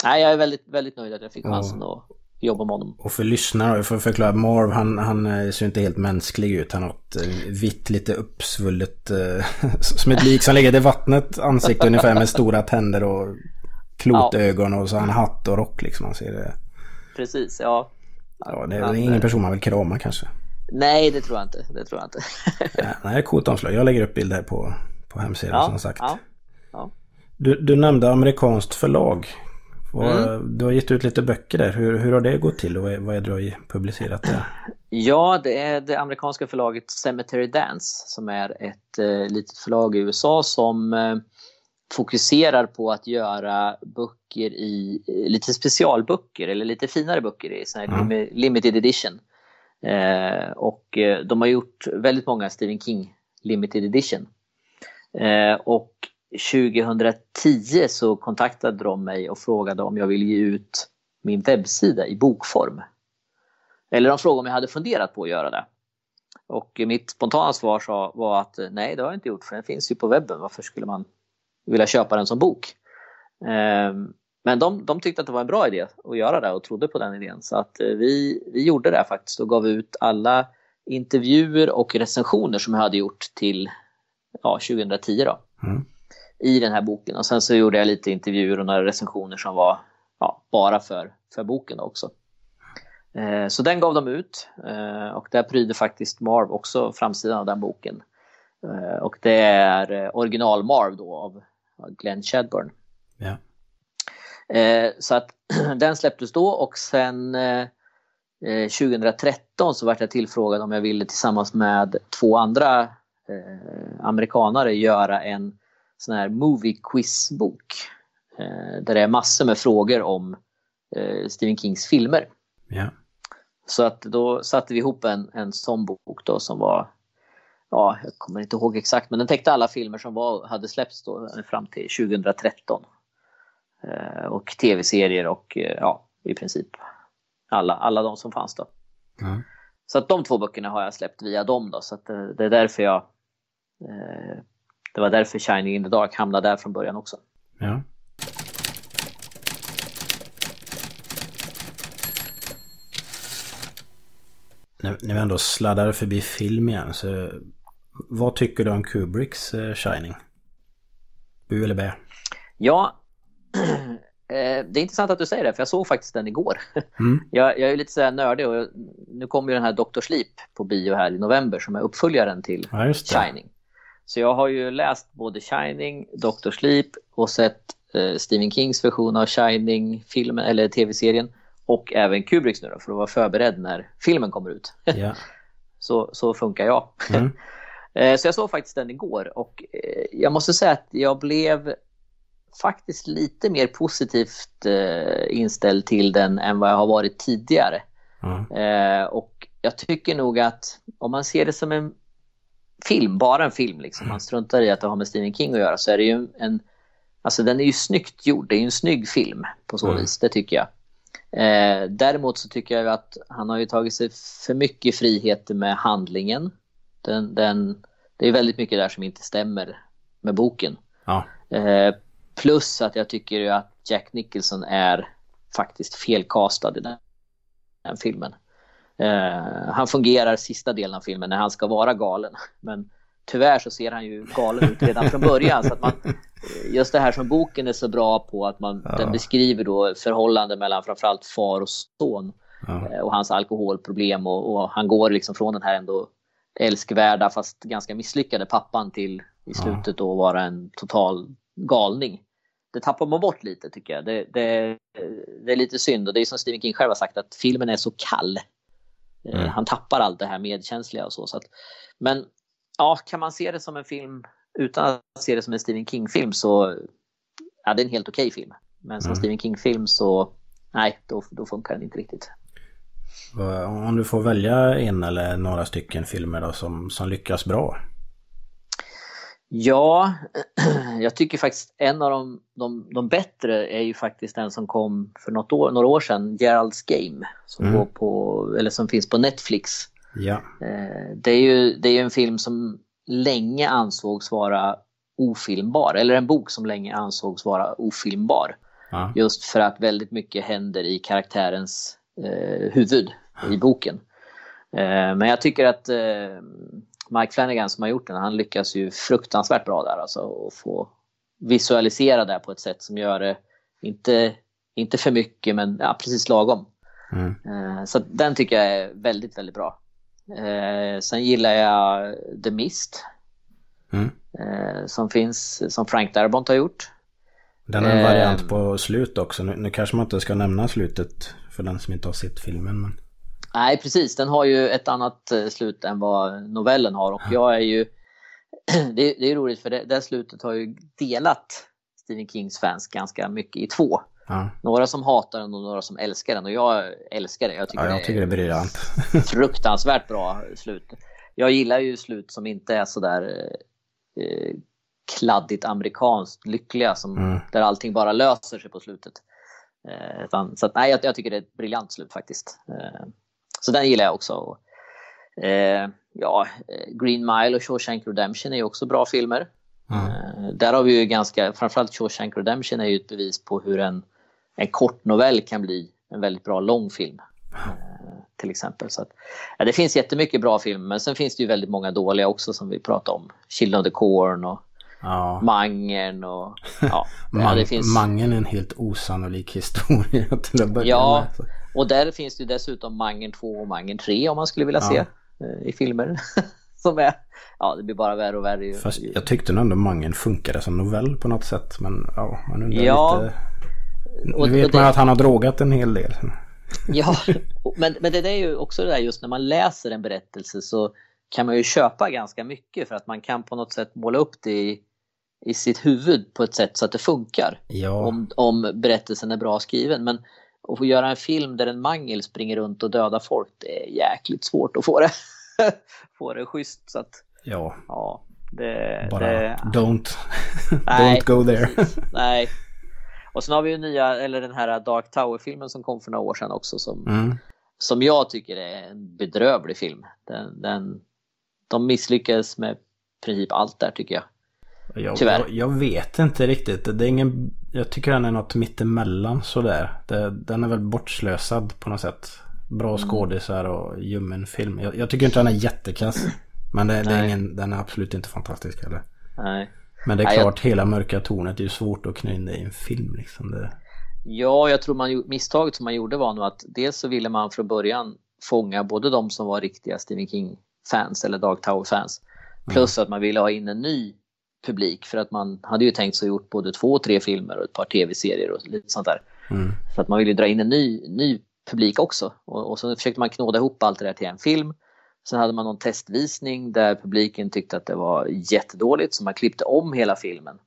nej, jag är väldigt, väldigt nöjd att jag fick chansen att jobba med honom. Och för lyssnare, jag får förklara, Marv han, han eh, ser inte helt mänsklig ut. Han har ett eh, vitt, lite uppsvullet, eh, som ett lik som ligger i vattnet ansikte ungefär med stora tänder och klotögon och så har han hatt och rock liksom. Man ser det. Precis, ja. Ja, det är Han, ingen person man vill krama kanske. Nej, det tror jag inte. Det tror jag inte. Ja, nej, det är coolt omslag. Jag lägger upp bilder här på, på hemsidan som sagt. ja, ja. Du, du nämnde amerikanskt förlag. Mm. Du har gett ut lite böcker där. Hur, hur har det gått till och vad är, vad är det du har publicerat där? Ja, det är det amerikanska förlaget Cemetery Dance som är ett eh, litet förlag i USA som eh, fokuserar på att göra böcker i eh, lite specialböcker eller lite finare böcker i sån här Mm. limi- limited edition. Eh, och eh, de har gjort väldigt många Stephen King limited edition. Eh, och 2010 så kontaktade de mig och frågade om jag ville ge ut min webbsida i bokform. Eller de frågade om jag hade funderat på att göra det. Och mitt spontana svar var att eh, nej, det har jag inte gjort för den finns ju på webben. Varför skulle man vilja köpa den som bok? Ehm, men de, de tyckte att det var en bra idé att göra det och trodde på den idén. Så att eh, vi, vi gjorde det faktiskt och gav ut alla intervjuer och recensioner som jag hade gjort till ja, 2010 då. Mm. I den här boken. Och sen så gjorde jag lite intervjuer och några recensioner som var ja, bara för, för boken också. Eh, så den gav de ut eh, och där pryder faktiskt Marv också framsidan av den boken. Eh, och det är original Marv då av av Glenn Chadburn. Ja. Så att den släpptes då och sen eh, eh, 2013 så vart jag tillfrågad om jag ville tillsammans med två andra amerikanare göra en sån här movie quiz-bok. Eh, där det är massor med frågor om eh, Stephen Kings filmer. Ja. Så att då satte vi ihop en, en sån bok då som var, ja, jag kommer inte ihåg exakt, men den täckte alla filmer som var, hade släppts då fram till 2013. Eh, och tv-serier och eh, ja, i princip alla, alla de som fanns då. Ja. Så att de två böckerna har jag släppt via dem då, så att eh, det är därför jag eh, det var därför Shining in the Dark hamnade där från början också. ja. När, vi ändå sladdar förbi film igen så vad tycker du om Kubricks eh, Shining? Bu eller bä? Ja, eh, det är intressant att du säger det, för jag såg faktiskt den igår. Mm. Jag, jag är lite så nördig och nu kommer ju den här Dr. Sleep på bio här i november som är uppföljaren till Ja. Shining. Så jag har ju läst både Shining, Dr. Sleep och sett eh, Stephen Kings version av Shining-filmen eller tv-serien och även Kubricks nu då, för att vara förberedd när filmen kommer ut. Ja. så, så funkar jag. Mm. Eh, Så jag såg faktiskt den igår och eh, jag måste säga att jag blev faktiskt lite mer positivt eh, inställd till den än vad jag har varit tidigare. Eh, Och jag tycker nog att om man ser det som en film, bara en film, liksom, man struntar i att det har med Stephen King att göra, så är det ju en, alltså den är ju snyggt gjord, det är ju en snygg film på så Mm. vis, det tycker jag. Eh, däremot så tycker jag att han har ju tagit sig för mycket friheter med handlingen. Den, den, det är väldigt mycket där som inte stämmer med boken. Ja. Eh, plus att jag tycker ju att Jack Nicholson är faktiskt felkastad i den, den filmen. Eh, han fungerar sista delen av filmen när han ska vara galen. Men tyvärr så ser han ju galen ut redan från början. Så att man, just det här som boken är så bra på att man, Ja. den beskriver då förhållande mellan framförallt far och son Ja. eh, och hans alkoholproblem och, och han går liksom från den här ändå älskvärda fast ganska misslyckade pappan till i slutet då vara en total galning. Det tappar man bort lite tycker jag. Det, det, det är lite synd och det är som Stephen King själv har sagt att filmen är så kall. Eh, Mm. Han tappar allt det här medkänsliga och så. så att, men ja, kan man se det som en film utan att se det som en Stephen King-film så ja, det är en helt okej film. Men som Mm. Stephen King-film så nej, då, då funkar den inte riktigt. Om du får välja en eller några stycken filmer då som, som lyckas bra. Ja, jag tycker faktiskt en av de, de, de bättre är ju faktiskt den som kom för något år, några år sedan, Gerald's Game. Som, Mm. går på, eller som finns på Netflix. Ja. Eh, det, är ju, det är en film som länge ansågs vara ofilmbar, eller en bok som länge ansågs vara ofilmbar. Ja. Just för att väldigt mycket händer i karaktärens eh, huvud i boken. Eh, men jag tycker att eh, Mike Flanagan som har gjort den, han lyckas ju fruktansvärt bra där alltså och få visualisera det på ett sätt som gör det inte, inte för mycket men ja, precis lagom. Mm. Eh, så den tycker jag är väldigt, väldigt bra. Eh, sen gillar jag The Mist Mm. eh, som finns, som Frank Darabont har gjort. Den har en variant på slut också. Nu, nu kanske man inte ska nämna slutet för den som inte har sett filmen. Men... Nej, precis. Den har ju ett annat eh, slut än vad novellen har och jag är ju... Det, det är roligt för det, det slutet har ju delat Stephen Kings fans ganska mycket i två. Ja. Några som hatar den och några som älskar den och jag älskar den. Jag tycker, ja, jag tycker det är briljant. fruktansvärt bra slut. Jag gillar ju slut som inte är sådär eh, kladdigt amerikanskt lyckliga som, Mm. där allting bara löser sig på slutet. Eh, utan, så att, nej, jag, jag tycker det är ett briljant slut faktiskt. Eh, så den gillar jag också. Eh, ja, eh, Green Mile och Shawshank Redemption är ju också bra filmer. Mm. Eh, där har vi ju ganska, framförallt Shawshank Redemption är ju ett bevis på hur en, en kort novell kan bli en väldigt bra lång film. Eh, till exempel. Så att, ja, det finns jättemycket bra filmer men sen finns det ju väldigt många dåliga också som vi pratar om. Children of the Corn och Ja. Mangern och ja, ja Man, det finns. Mangen är en helt osannolik historia till att börja Ja, med. och där finns det dessutom Mangern 2 och Mangern 3 om man skulle vilja Ja. se eh, i filmer. som är, ja det blir bara värre och värre. Fast jag tyckte nog ändå Mangen funkade som novell på något sätt. Men ja, man undrar Ja. lite. Och- Nu vet och det- man att han har drogat en hel del. Ja, men, men det är ju också det där just när man läser en berättelse så kan man ju köpa ganska mycket för att man kan på något sätt måla upp det i, i sitt huvud på ett sätt så att det funkar. Ja, Om, om berättelsen är bra skriven. Men att få göra en film där en mangel springer runt och dödar folk, det är jäkligt svårt att få det, få det schysst. Så att, ja. ja, det... Bara det don't, Nej, don't go there. precis. Nej. Och sen har vi ju nya, eller den här Dark Tower-filmen som kom för några år sedan också som, Mm. som jag tycker är en bedrövlig film. Den, den, de misslyckades med princip allt där tycker jag. Jag, Tyvärr. jag, jag vet inte riktigt. Det är ingen, jag tycker den är något mittemellan sådär. Det, den är väl bortslösad på något sätt. Bra Mm. skådisar och ljummen film. Jag, jag tycker inte den är jättekass. Men det, det är ingen, den är absolut inte fantastisk heller. Nej. Men det är Nej, jag- klart, hela mörka tornet är ju svårt att knö in i en film liksom. Det, Ja, jag tror man, misstaget som man gjorde var nog att dels så ville man från början fånga både de som var riktiga Stephen King-fans eller Dark Tower-fans. Plus att man ville ha in en ny publik för att man hade ju tänkt sig gjort både två och tre filmer och ett par tv-serier och lite sånt där. mm. Så att man ville dra in en ny, ny publik också. Och, och så försökte man knåda ihop allt det där till en film. Sen hade man någon testvisning där publiken tyckte att det var jättedåligt så man klippte om hela filmen.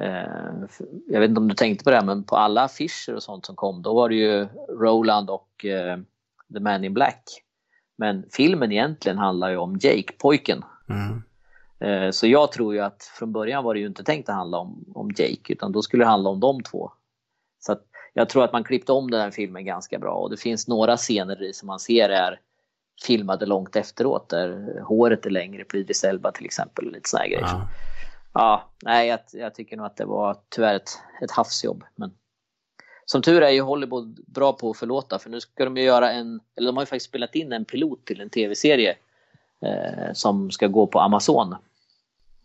Eh, jag vet inte om du tänkte på det här, men på alla affischer och sånt som kom då var det ju Roland och eh, The Man in Black. Men filmen egentligen handlar ju om Jake, pojken. Mm. Eh, Så jag tror ju att från början var det ju inte tänkt att handla om, om Jake utan då skulle det handla om de två. Så jag tror att man klippte om den här filmen ganska bra och det finns några scener som man ser är filmade långt efteråt där håret är längre på Idris Elba till exempel och lite såna grejer. Ja. Ja, nej jag, jag tycker nog att det var tyvärr ett, ett havsjobb. Men som tur är ju Hollywood bra på att förlåta för nu ska de ju göra en, eller de har ju faktiskt spelat in en pilot till en tv-serie eh, som ska gå på Amazon.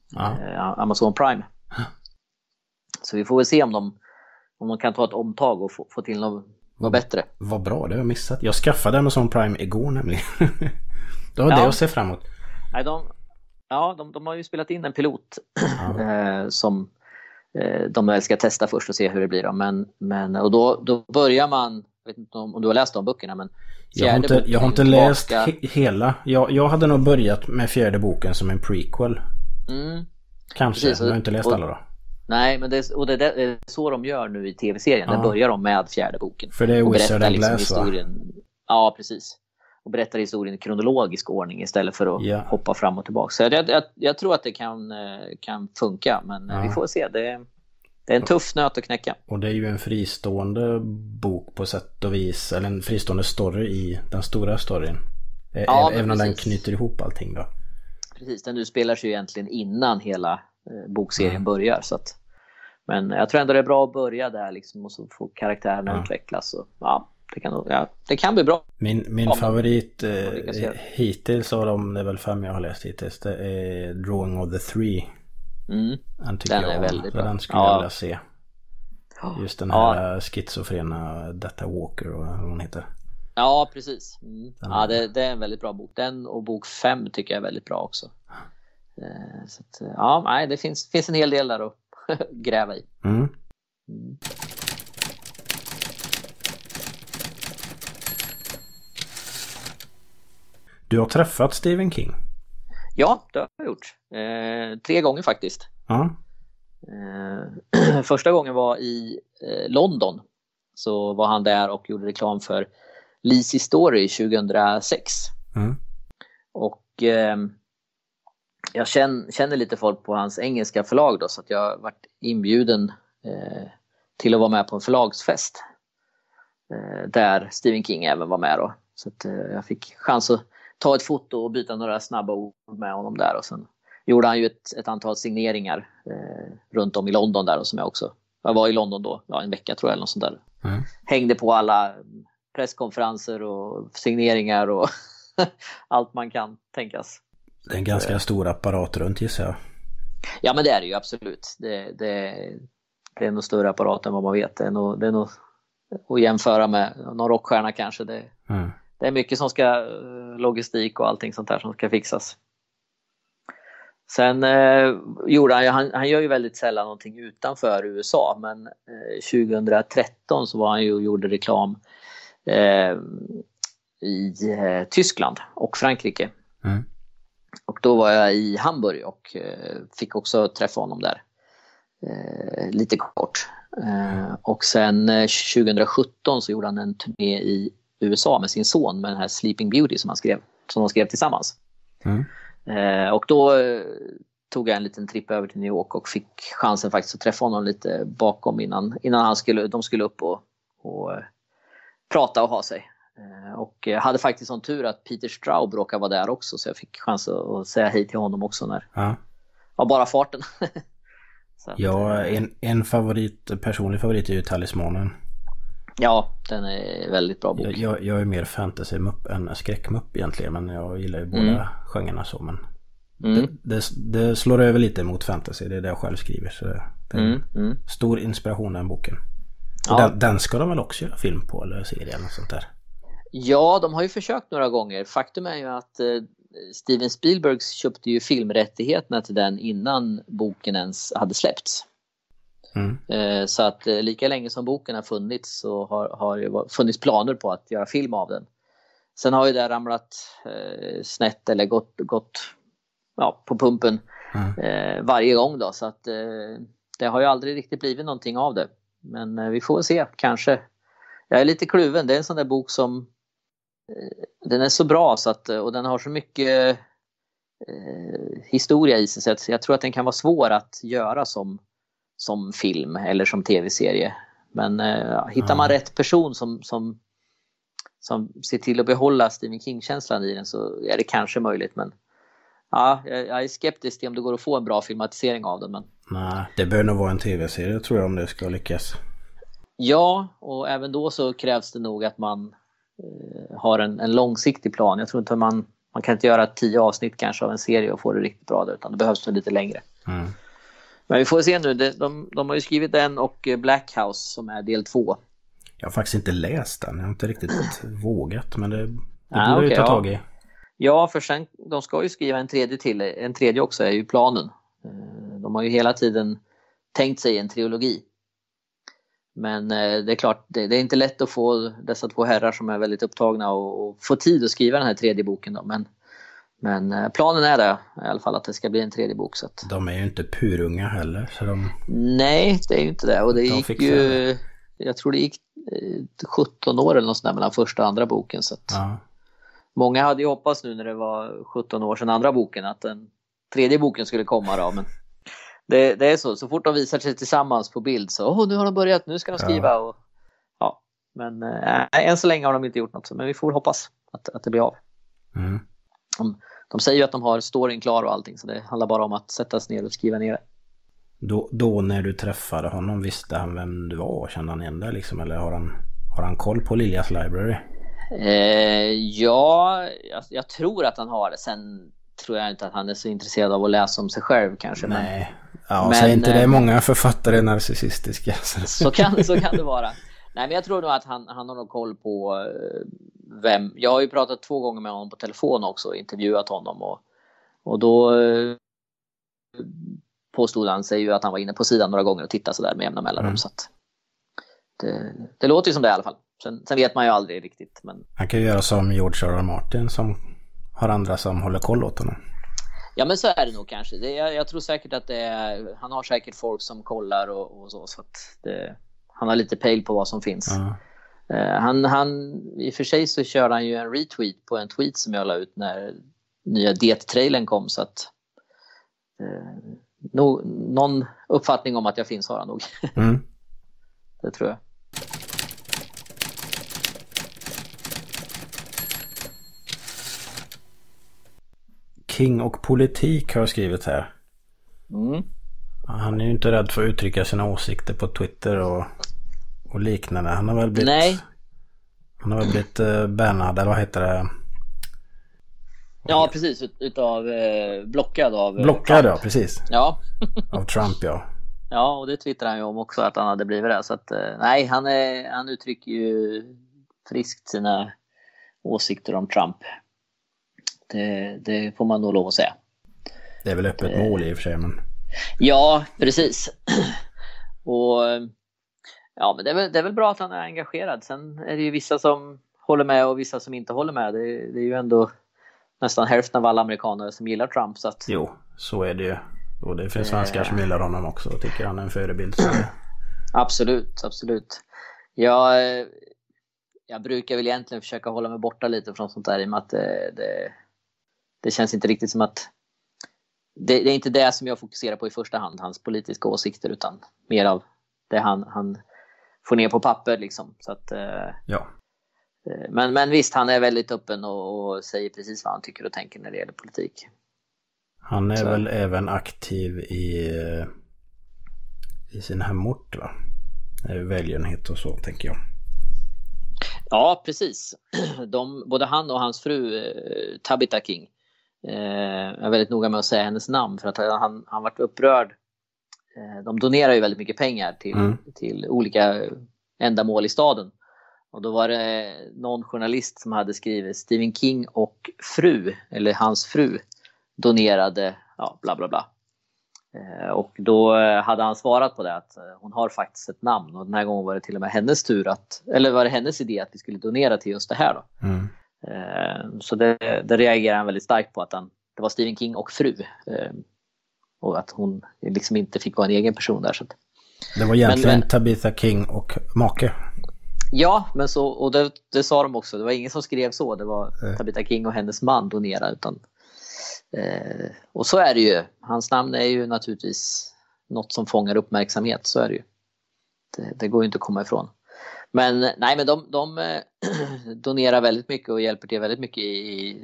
Ja. Eh, Amazon Prime. Så vi får väl se om de, om de kan ta ett omtag och få, få till något, något bättre. Vad bra, det har jag missat. Jag skaffade Amazon Prime igår nämligen. det var Ja. det att se fram emot. Nej, de, ja, de, de har ju spelat in en pilot eh, som eh, de ska testa först och se hur det blir. Då. Men, men, och då, då börjar man, jag vet inte om, om du har läst de böckerna, men Jag har inte, jag har inte läst he hela. Jag, jag hade nog börjat med fjärde boken som en prequel. Mm, Kanske, Precis, jag har inte läst och- alla då. nej, men det, är- och det, det är så de gör nu i tv-serien. Ja. börjar de med fjärde boken. För det är Wizard and liksom Glass va? Ja, precis. Och berättar historien i kronologisk ordning istället för att Ja. hoppa fram och tillbaka. Så jag, jag, jag tror att det kan, eh, kan funka, men eh, Ja. vi får se. Det, det är en tuff nöt att knäcka. Och det är ju en fristående bok på sätt och vis. Eller en fristående story i den stora storyn. Ä- Ja, Även om den knyter ihop allting då. Precis, den utspelar sig ju egentligen innan hela eh, bokserien börjar. Så att, men jag tror ändå det är bra att börja där liksom, och så får karaktärerna Ja. utvecklas. Och, ja, det, kan, ja, det kan bli bra. Min, min Ja, men- favorit eh, hittills av dem, det är väl fem jag har läst hittills. Det är Drawing of the Three. Mm. Den tycker Den jag är om, väldigt bra. Den skulle Ja. jag vilja se. Just den Ja. här schizofrena Detta Walker och vad hon heter. Ja, precis. Mm. Ja, det, det är en väldigt bra bok. Den och bok fem tycker jag är väldigt bra också. Eh, Så att, eh, ja, nej, det finns, finns en hel del där att gräva i. Mm. Du har träffat Stephen King? Ja, det har jag gjort. Eh, tre gånger faktiskt. Ja. Eh, första gången var i eh, London. Så var han där och gjorde reklam för Lizzie Story 2006. Mm. Och eh, jag känner, känner lite folk på hans engelska förlag då så att jag varit inbjuden eh, till att vara med på en förlagsfest. Eh, där Stephen King även var med då. Så att eh, jag fick chans att ta ett foto och byta några snabba ord med honom där och sen gjorde han ju ett, ett antal signeringar eh, runt om i London där och som jag också, jag var i London då, ja, en vecka tror jag eller något sånt där. Mm. Hängde på alla presskonferenser och signeringar och allt man kan tänkas. Det är en ganska stor apparat runt gissar jag. Ja men det är det ju absolut. Det, det, det är nog större apparat än vad man vet. Det är nog, det är nog att jämföra med någon rockstjärna kanske. Det, Mm. det är mycket som ska, eh, logistik och allting sånt där som ska fixas. Sen eh, gjorde han, han, han gör ju väldigt sällan någonting utanför USA men eh, 2013 så var han ju och gjorde reklam eh, i eh, Tyskland och Frankrike. Mm. Och då var jag i Hamburg och eh, fick också träffa honom där. Eh, lite kort. Eh, och sen eh, 2017 så gjorde han en turné i USA med sin son med den här Sleeping Beauty som han skrev, som de skrev tillsammans. Mm. Eh, och då eh, tog jag en liten tripp över till New York och fick chansen faktiskt att träffa honom lite bakom innan, innan han skulle, de skulle upp och, och eh, prata och ha sig. Eh, och jag hade faktiskt sån tur att Peter Straub råkade vara där också så jag fick chans att, säga hej till honom också när, Ja. av bara farten. att, Ja, eh, en, en favorit, personlig favorit är ju Talismanen. ja, den är väldigt bra bok. Jag, jag, jag är mer fantasy-mupp än skräckmupp egentligen men jag gillar ju båda Mm. genrerna så men Mm, det, det slår över lite mot fantasy, det är det jag själv skriver så det, det är mm, mm. stor inspiration den boken. Ja. den, den ska de väl också göra film på eller serie eller sånt där? Ja, de har ju försökt några gånger. Faktum är ju att eh, Steven Spielberg köpte ju filmrättigheterna till den innan boken ens hade släppts. Mm. Eh, så att eh, lika länge som boken har funnits så har, har det va- funnits planer på att göra film av den. Sen har ju det ramlat eh, snett eller gått, gått ja, på pumpen Mm. eh, varje gång då så att eh, det har ju aldrig riktigt blivit någonting av det. Men eh, vi får se, kanske. Jag är lite kluven, det är en sån där bok som eh, den är så bra så att, och den har så mycket eh, historia i sig så att jag tror att den kan vara svår att göra som, som film eller som tv-serie. Men eh, hittar man Ja. rätt person som, som, som ser till att behålla Stephen King-känslan i den så är det kanske möjligt. Men ja, jag, jag är skeptisk till om det går att få en bra filmatisering av den. Men Nej, det bör nog vara en tv-serie tror jag om det ska lyckas. ja, och även då så krävs det nog att man eh, har en, en långsiktig plan. Jag tror inte man, man kan inte göra tio avsnitt kanske av en serie och få det riktigt bra där, utan det behövs nog lite längre. Mm. Men vi får se nu. De, de, de har ju skrivit en och eh, Black House som är del två. Jag har faktiskt inte läst den, jag har inte riktigt vågat men det, det Ah, borde jag ju okej, ta tag i. Ja, för sen, de ska ju skriva en tredje till. En tredje också är ju planen. Eh, De har ju hela tiden tänkt sig en trilogi. Men eh, det är klart, det, är inte lätt att få dessa två herrar som är väldigt upptagna och, och få tid att skriva den här tredje boken. Då. Men, men eh, planen är det i alla fall att det ska bli en tredje bok. Så att, De är ju inte purunga heller så de... nej, det är ju inte det. Och det De gick fixar ju, jag tror det gick eh, 17 år eller något sånt där mellan första och andra boken. Så att, Ja. Många hade ju hoppats nu när det var 17 år sedan andra boken att den tredje boken skulle komma då. Men det, det är så, så fort de visar sig tillsammans på bild så åh, nu har de börjat, nu ska de skriva. Och, ja. Men äh, än så länge har de inte gjort något, så, men vi får hoppas att, att det blir av. Mm. De, de säger ju att de har storyn klar och allting så det handlar bara om att sätta sig ner och skriva ner det. Då, då när du träffade honom, visste han vem du var? Kände han igen dig liksom? Eller har han, har han koll på Liljas Library? Eh, ja, jag, jag tror att han har det. Sen tror jag inte att han är så intresserad av att läsa om sig själv kanske. Men, Nej. Ja, Men, säg inte det. eh, Många författare är narcissistiska. Så kan, så kan det vara. Nej, men jag tror nog att han, han har nog koll på eh, vem. Jag har ju pratat två gånger med honom på telefon också och intervjuat honom. Och, och då eh, påstod han sig ju att han var inne på sidan några gånger och tittade sådär med jämna mellanrum. Mm. Så att det, det låter ju som det i alla fall. Sen, sen vet man ju aldrig riktigt. Men Han kan ju göra som George R. R. Martin som har andra som håller koll åt honom. Ja men så är det nog kanske. Det, jag, jag tror säkert att det är, han har säkert folk som kollar och, och så. så att det, han har lite pejl på vad som finns. Ja. Eh, han, han, I och för sig så körde han ju en retweet på en tweet som jag la ut när nya Det-trailern kom. Så att, eh, no, någon uppfattning om att jag finns har han nog. Mm. det tror jag. King och politik har jag skrivit här. Mm. Han är ju inte rädd för att uttrycka sina åsikter på Twitter och, och liknande. Han har väl blivit... Nej. Han har väl blivit eh, bannad, eller vad heter det? Ja, precis. Ut, utav, eh, blockad av... eh, Blockad Trump. ja, precis. Ja. Av Trump ja. ja, och det twittrade han ju om också att han hade blivit det. Så att, eh, nej, han, är, han uttrycker ju friskt sina åsikter om Trump. Det, det får man nog lov att säga. Det är väl öppet mål i och för sig men... Ja, precis. och ja, men det är, väl, det är väl bra att han är engagerad. Sen är det ju vissa som håller med och vissa som inte håller med. Det, det är ju ändå nästan hälften av alla amerikaner som gillar Trump. Så att, Jo, så är det ju. Och det finns svenskar som gillar honom också och tycker han är en förebild. Så absolut, absolut. Jag, eh, jag brukar väl egentligen försöka hålla mig borta lite från sånt där i och med att det, det, det känns inte riktigt som att det, det är inte det som jag fokuserar på i första hand, hans politiska åsikter, utan mer av det han, han får ner på papper. Liksom. Så att, eh, Ja. eh, men, men visst, han är väldigt öppen och, och säger precis vad han tycker och tänker när det gäller politik. Han är Så. väl även aktiv i, eh, i sin hemort va? Välgörenhet och så tänker jag. Ja, precis. De, både han och hans fru Tabitha King eh, är väldigt noga med att säga hennes namn för att han, han varit upprörd. Eh, de donerar ju väldigt mycket pengar till, Mm. till olika ändamål i staden. Och då var det någon journalist som hade skrivit Stephen King och fru, eller hans fru, donerade ja, bla bla bla. Eh, Och då hade han svarat på det att hon har faktiskt ett namn och den här gången var det till och med hennes tur att, eller var det hennes idé att vi skulle donera till just det här då. Mm. Eh, Så det, det reagerar han väldigt starkt på att han, det var Stephen King och fru. eh, Och att hon liksom inte fick vara en egen person där. Så att, Det var egentligen men- Tabitha King och make. ja, men så, och det, det sa de också, det var ingen som skrev så, det var Nej. Tabitha King och hennes man donerade. Utan, eh, och så är det ju, hans namn är ju naturligtvis något som fångar uppmärksamhet, så är det ju. Det, det går ju inte att komma ifrån. Men nej, men de, de eh, donerar väldigt mycket och hjälper till väldigt mycket i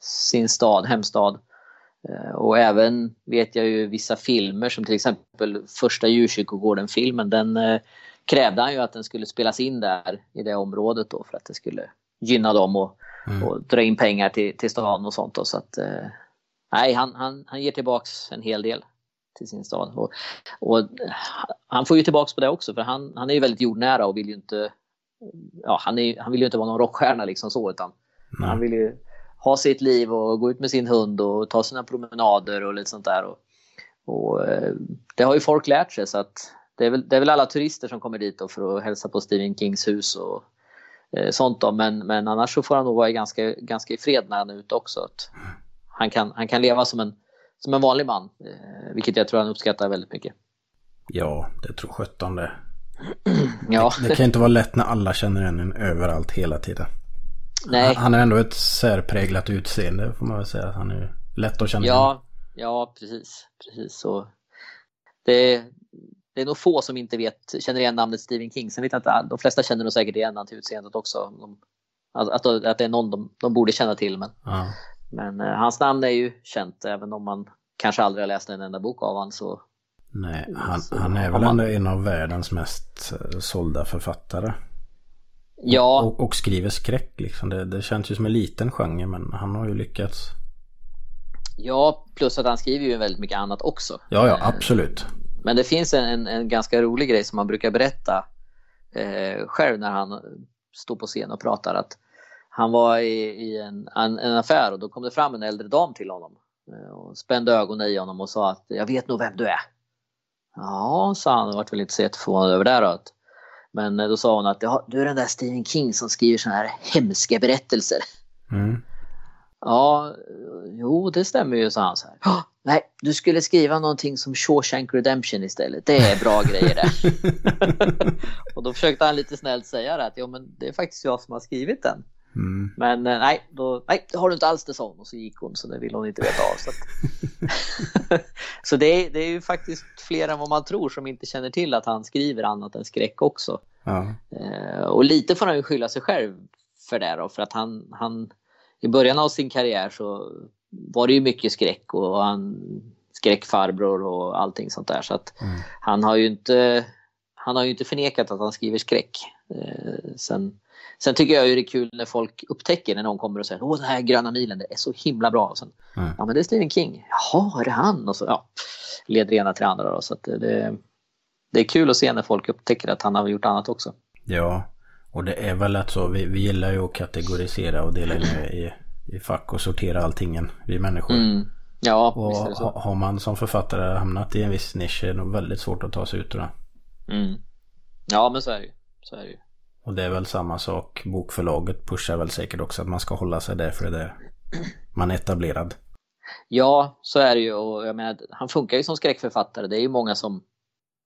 sin stad, hemstad. Eh, Och även vet jag ju vissa filmer som till exempel första djurkyrkogården-filmen, den eh, krävde han ju att den skulle spelas in där i det området då för att det skulle gynna dem och, och dra in pengar till, till stan och sånt. Då, så att, nej, han, han, han ger tillbaks en hel del till sin stad. Och, och han får ju tillbaks på det också för han, han är ju väldigt jordnära och vill ju inte ja, han, är, han vill ju inte vara någon rockstjärna liksom så utan han vill ju ha sitt liv och gå ut med sin hund och ta sina promenader och lite sånt där. Och, och eh, det har ju folk lärt sig så att det är väl, det är väl alla turister som kommer dit för att hälsa på Stephen Kings hus och eh, sånt då. Men, men annars så får han nog vara ganska, ganska i fred när han är ute också. Att han, kan, han kan leva som en, som en vanlig man, eh, vilket jag tror han uppskattar väldigt mycket. Ja, det tror sjutton det. Ja, Det kan inte vara lätt när alla känner igen en överallt hela tiden. nej. Han har ändå ett särpräglat utseende får man väl säga. Han är lätt att känna igen. Ja, ja precis. precis. Så det, det är nog få som inte vet, känner igen namnet Stephen King. Sen vet jag inte, de flesta känner nog säkert igen han till utseendet också. De, att, att, att det är någon de, de borde känna till. Men, Ja. Men eh, hans namn är ju känt även om man kanske aldrig har läst en enda bok av honom. Så, Nej, han, Så han är väl man- ändå en av världens mest eh, sålda författare. ja, Och, och skriver skräck liksom. Det, det känns ju som en liten genre men han har ju lyckats. ja, plus att han skriver ju väldigt mycket annat också. Ja, ja, absolut. Men det finns en, en, en ganska rolig grej som han brukar berätta eh, själv när han står på scen och pratar. Att han var i, i en, en, en affär och då kom det fram en äldre dam till honom eh, och spände ögonen i honom och sa att jag vet nog vem du är. Ja, sa han och vart väl inte så jätteförvånad över det då. Men eh, då sa hon att "Ja, du är den där Stephen King som skriver såna här hemska berättelser. Mm. Ja, jo det stämmer ju, sa han så här. "Ja, Nej, du skulle skriva någonting som Shawshank Redemption istället. Det är bra grejer det. och då försökte han lite snällt säga det att jo, men det är faktiskt jag som har skrivit den. Mm. Men eh, nej, då, nej, har du inte alls det hon och så gick hon så det ville hon inte veta av. Så, så det, är, det är ju faktiskt fler än vad man tror som inte känner till att han skriver annat än skräck också. Ja. Eh, och lite får han ju skylla sig själv för det då, för att han, han i början av sin karriär så var det ju mycket skräck och han skräckfarbror och allting sånt där. Så att han har ju inte han har ju inte förnekat att han skriver skräck. Eh, sen, Sen tycker jag ju det är kul när folk upptäcker när någon kommer och säger åh den här gröna milen det är så himla bra. Och sen, Mm. Ja men det är Stephen King. Jaha, är det han? Och så ja, leder ena till andra. Då, så det, det är kul att se när folk upptäcker att han har gjort annat också. Ja, och det är väl att så, vi, vi gillar ju att kategorisera och dela in i, i fack och sortera allting, en, vi människor. Mm. Ja, Och visst är det så. ha- har man som författare hamnat i en viss nisch är det nog väldigt svårt att ta sig ut ur den. Mm. Ja men så är det ju. Så är det ju. Och det är väl samma sak, bokförlaget pushar väl säkert också att man ska hålla sig där för det där man är etablerad. Ja, så är det ju. Och jag menar, han funkar ju som skräckförfattare. Det är ju många som,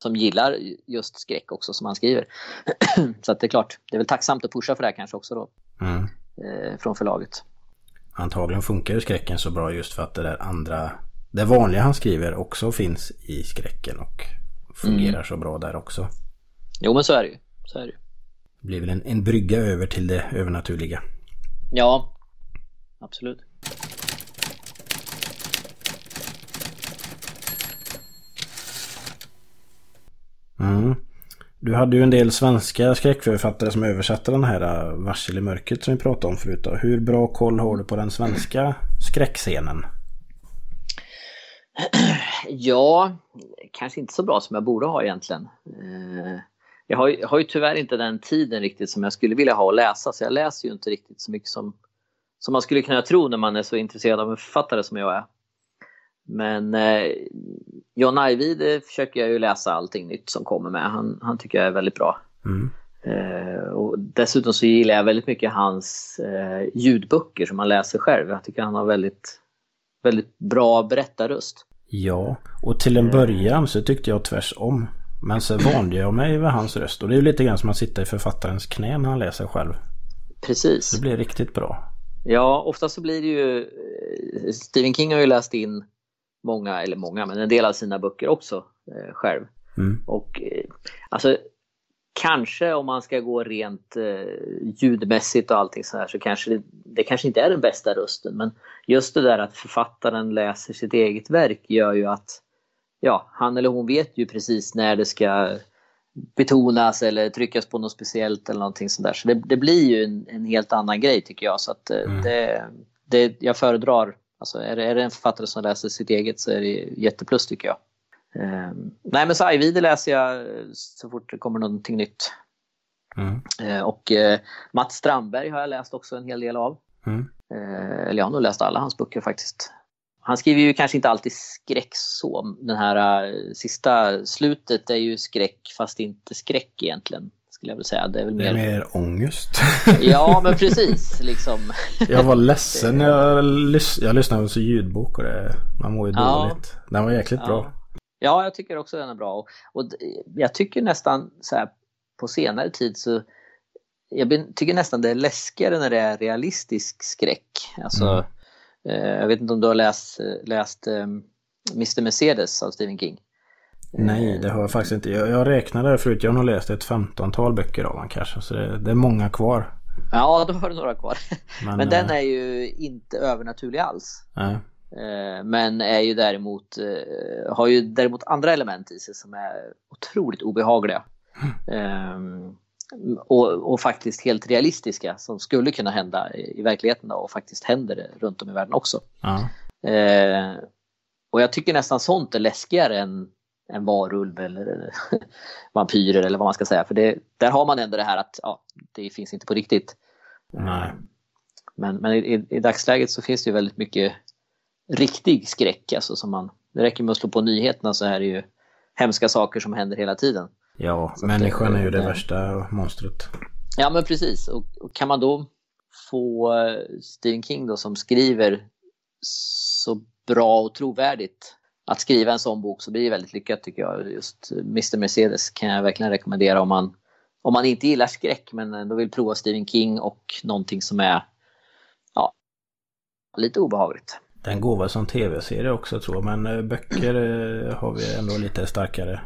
som gillar just skräck också som han skriver. så att det är klart, det är väl tacksamt att pusha för det här kanske också då. Mm. Eh, från förlaget. Antagligen funkar ju skräcken så bra just för att det där andra, det vanliga han skriver också finns i skräcken och fungerar Mm. så bra där också. Jo men så är det ju. Så är det ju. Det blir väl en, en brygga över till det övernaturliga. Ja, absolut. Mm. Du hade ju en del svenska skräckförfattare som översatte den här äh, Varsel i mörkret som vi pratade om förut. Då. Hur bra koll har du på den svenska skräckscenen? Ja, kanske inte så bra som jag borde ha egentligen. Eh, Jag har, ju- jag har ju tyvärr inte den tiden riktigt som jag skulle vilja ha att läsa så jag läser ju inte riktigt så mycket som, som man skulle kunna tro när man är så intresserad av en författare som jag är. Men eh, John Ajvide försöker jag ju läsa allting nytt som kommer med. Han, han tycker jag är väldigt bra. Mm. Eh, och dessutom så gillar jag väldigt mycket hans eh, ljudböcker som han läser själv. Jag tycker han har väldigt, väldigt bra berättarröst. Ja, och till en början så tyckte jag tvärs om. Men så vande jag mig vid hans röst. Och det är ju lite grann som att sitta i författarens knä när han läser själv. Precis. Det blir riktigt bra. Ja, ofta så blir det ju... eh, Stephen King har ju läst in många, eller många, men en del av sina böcker också eh, själv. Mm. Och eh, alltså kanske om man ska gå rent eh, ljudmässigt och allting så här så kanske det, det kanske inte är den bästa rösten. Men just det där att författaren läser sitt eget verk gör ju att ja, han eller hon vet ju precis när det ska betonas eller tryckas på något speciellt eller någonting sånt där. Så det, det blir ju en, en helt annan grej tycker jag. Så att eh, det, det, jag föredrar, alltså är det, är det en författare som läser sitt eget så är det jätteplus tycker jag. Eh, nej men så Ajvide läser jag så fort det kommer någonting nytt. Mm. Eh, och eh, Mats Strandberg har jag läst också en hel del av. Mm. Eh, eller jag har nog läst alla hans böcker faktiskt. Han skriver ju kanske inte alltid skräck så. Den här eh, sista slutet är ju skräck fast inte skräck egentligen. Skulle jag vilja säga. Det är väl Det är mer... mer ångest. Ja men precis liksom. jag var ledsen när jag, lys- jag lyssnade på ljudbok och det, man mår ju Ja. dåligt. Den var jäkligt bra. Ja, jag tycker också den är bra. Och, och jag tycker nästan så här på senare tid så jag tycker nästan det är läskigare när det är realistisk skräck. Alltså, eh, jag vet inte om du har läst, läst eh, Mr. Mercedes av Stephen King? Nej, det har jag faktiskt inte. Jag, jag räknade förut. Jag har nog läst ett 15-tal böcker av honom kanske. Så det, det är många kvar. Ja, då har du några kvar. Men, Men den eh, är ju inte övernaturlig alls. Nej. Eh, Men är ju däremot, eh, har ju däremot andra element i sig som är otroligt obehagliga. Ehm, Och, och faktiskt helt realistiska som skulle kunna hända i i verkligheten och faktiskt händer det runt om i världen också. Ja. Eh, Och jag tycker nästan sånt är läskigare än en varulv eller vampyrer eller vad man ska säga. För det, där har man ändå det här att ja, det finns inte på riktigt. Nej. Men, men i, i, dagsläget så finns det ju väldigt mycket riktig skräck. Alltså som man, det räcker med att slå på nyheterna så är det ju hemska saker som händer hela tiden. Ja, Så människan det- är ju det värsta monstret. Ja men precis. Och, och kan man då få eh, Stephen King då som skriver så bra och trovärdigt att skriva en sån bok så blir det väldigt lyckat tycker jag. Just Mr. Mercedes kan jag verkligen rekommendera om man, om man inte gillar skräck men ändå vill prova Stephen King och någonting som är ja, lite obehagligt. Den går väl som tv-serie också tror jag. Men eh, böcker eh, har vi ändå lite starkare.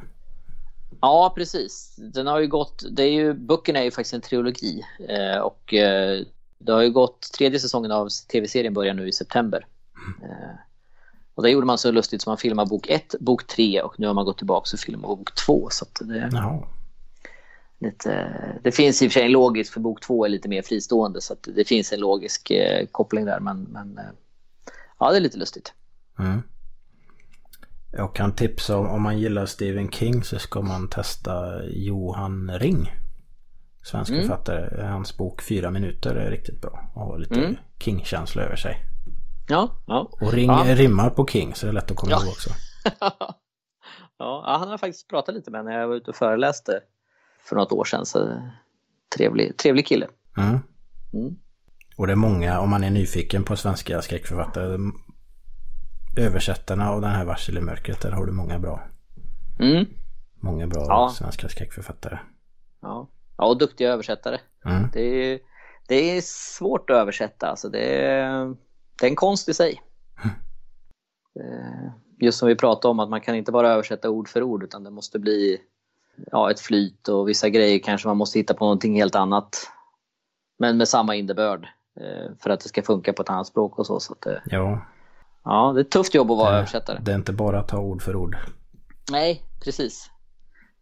Ja, precis. Den har ju gått, det är ju, böckerna är ju faktiskt en trilogi eh, och eh, det har ju gått, tredje säsongen av tv-serien börjar nu i september. Eh, och det gjorde man så lustigt som man filmade bok 1, bok 3 och nu har man gått tillbaka och filmat bok 2. Så det, Jaha. lite, det finns i och för sig en logisk, för bok två är lite mer fristående så det finns en logisk eh, koppling där. Men, men eh, ja, det är lite lustigt. Mm. Jag kan tipsa om, om man gillar Stephen King så ska man testa Johan Ring. Svensk Mm. författare. Hans bok Fyra minuter är riktigt bra. Och har lite Mm. King-känsla över sig. Ja, ja. Och Ring Ja. rimmar på King så det är lätt att komma Ja. ihåg också. ja, han har faktiskt pratat lite med när jag var ute och föreläste för något år sedan. Så trevlig, trevlig kille. Mm. Mm. Och det är många, om man är nyfiken på svenska skräckförfattare. Översättarna av den här Varsel i mörkret, där har du många bra. Mm. Många bra Ja. svenska skräckförfattare. Ja. ja, och duktiga översättare. Mm. Det är, det är svårt att översätta. Alltså det, är, det är en konst i sig. Eh, Just som vi pratade om, att man kan inte bara översätta ord för ord utan det måste bli ja, ett flyt och vissa grejer kanske man måste hitta på någonting helt annat. Men med samma innebörd eh, för att det ska funka på ett annat språk och så. så att det, Ja, ja, det är ett tufft jobb att vara det, översättare. det är inte bara att ta ord för ord. Nej, precis.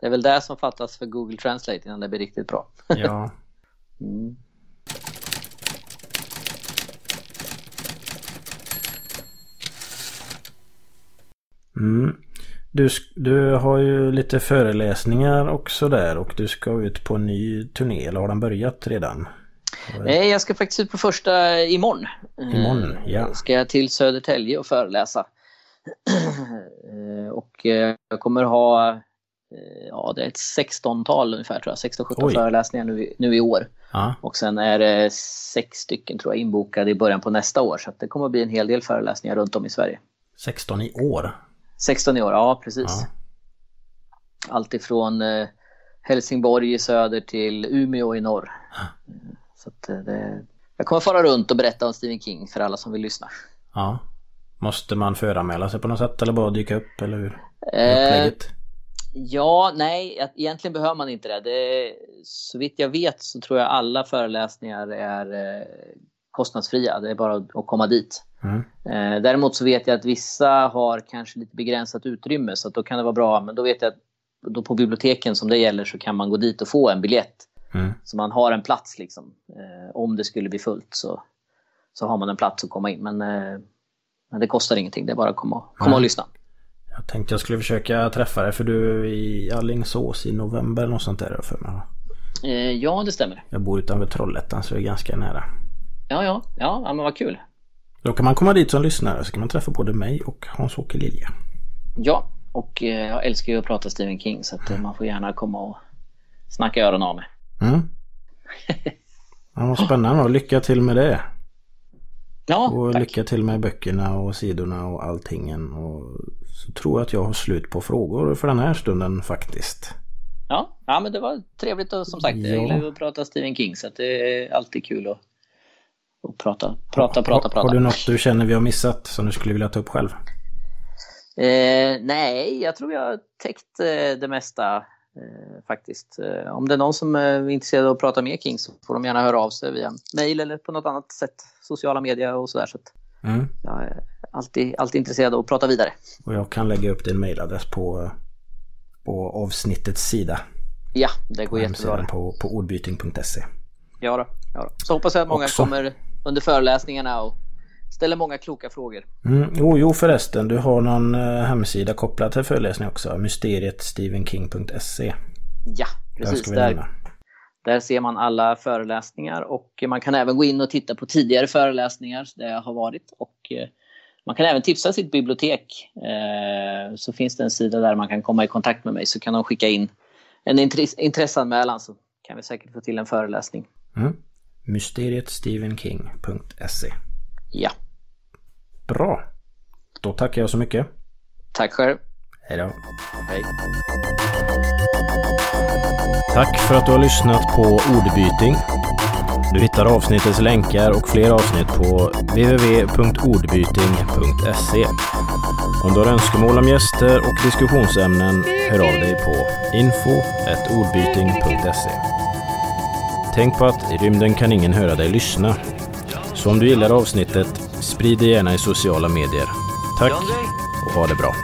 Det är väl det som fattas för Google Translate innan det blir riktigt bra. Ja, Mm. Mm. Du, du har ju lite föreläsningar och sådär och du ska ut på en ny turné, eller har den börjat redan? Nej, jag ska faktiskt ut på första imorgon. Imorgon, Eh, ja. Ska jag till Södertälje och föreläsa. Eh, och eh, jag kommer ha, eh, ja det är ett 16-tal ungefär tror jag, 16-17 Oj. föreläsningar nu, i- nu i år. Ja, Och sen är det sex stycken tror jag inbokade i början på nästa år. Så det kommer att bli en hel del föreläsningar runt om i Sverige. 16 i år. 16 i år, ja precis. Ja. Allt ifrån eh, Helsingborg i söder till Umeå i norr. Så eh, det, jag kommer fara runt och berätta om Stephen King för alla som vill lyssna. Ja. Måste man föranmäla sig på något sätt eller bara dyka upp eller hur? Eh, ja, nej, egentligen behöver man inte det. det. Så vitt jag vet så tror jag alla föreläsningar är eh, kostnadsfria. Det är bara att komma dit. Mm. Eh, däremot så vet jag att vissa har kanske lite begränsat utrymme så då kan det vara bra. Men då vet jag att då på biblioteken som det gäller så kan man gå dit och få en biljett. Mm. Så man har en plats liksom. Eh, om det skulle bli fullt så, så har man en plats att komma in. Men, eh, men det kostar ingenting, det är bara att komma, komma och lyssna. Jag tänkte jag skulle försöka träffa dig för du är i Alingsås i november eller något sånt där för mig. Eh, ja, det stämmer. Jag bor utanför Trollhättan så det är ganska nära. Ja, ja, ja, ja men vad kul. Då kan man komma dit som lyssnare så kan man träffa både mig och Hans-Åke Lilja. Ja, och eh, jag älskar ju att prata Stephen King så att eh, man får gärna komma och snacka öronen av mig. Mm. Ja, spännande och lycka till med det. Ja, Och tack. lycka till med böckerna och sidorna och alltingen. Och så tror jag att jag har slut på frågor för den här stunden faktiskt. Ja, ja, men det var trevligt och som sagt, Ja. jag gillar ju att prata Stephen King så att det är alltid kul att, att prata, prata, prata, prata. har du något du känner vi har missat som du skulle vilja ta upp själv? Eh, nej, jag tror jag har täckt eh, det mesta faktiskt. Eh, om det är någon som eh, är intresserad av att prata med King så får de gärna höra av sig via mail eller på något annat sätt. Sociala medier och sådär. Så Mm. jag är alltid, alltid intresserad av att prata vidare. Och jag kan lägga upp din mailadress på, på avsnittets sida. Ja, det På går jättebra. på, på ordbyting.se. Ja, då, ja då. Så hoppas jag att många Också. kommer under föreläsningarna och ställer många kloka frågor. Mm. Jo, jo förresten, du har någon eh, hemsida kopplad till föreläsningen också. Mysterietstephenking.se. Ja, precis. Där. Där ser man alla föreläsningar och man kan även gå in och titta på tidigare föreläsningar där jag har varit. Och eh, man kan även tipsa sitt bibliotek. Eh, Så finns det en sida där man kan komma i kontakt med mig så kan de skicka in en intress- intresseanmälan så kan vi säkert få till en föreläsning. Mm. Mysterietstephenking.se. Ja, Bra. Då tackar jag så mycket. tack själv. Hej då. Hej. Tack för att du har lyssnat på Ordbyting. Du hittar avsnittets länkar och fler avsnitt på www.ordbyting.se. Om du har önskemål om gäster och diskussionsämnen, hör av dig på info.ordbyting.se. Tänk på att i rymden kan ingen höra dig lyssna. Så om du gillar avsnittet, sprid det gärna i sociala medier. Tack och ha det bra.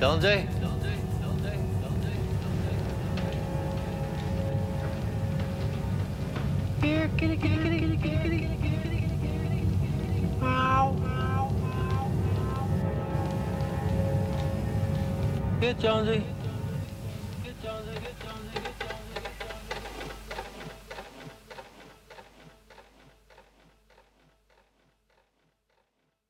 Sanjay? Here, kitty, kitty. good, Jonesy?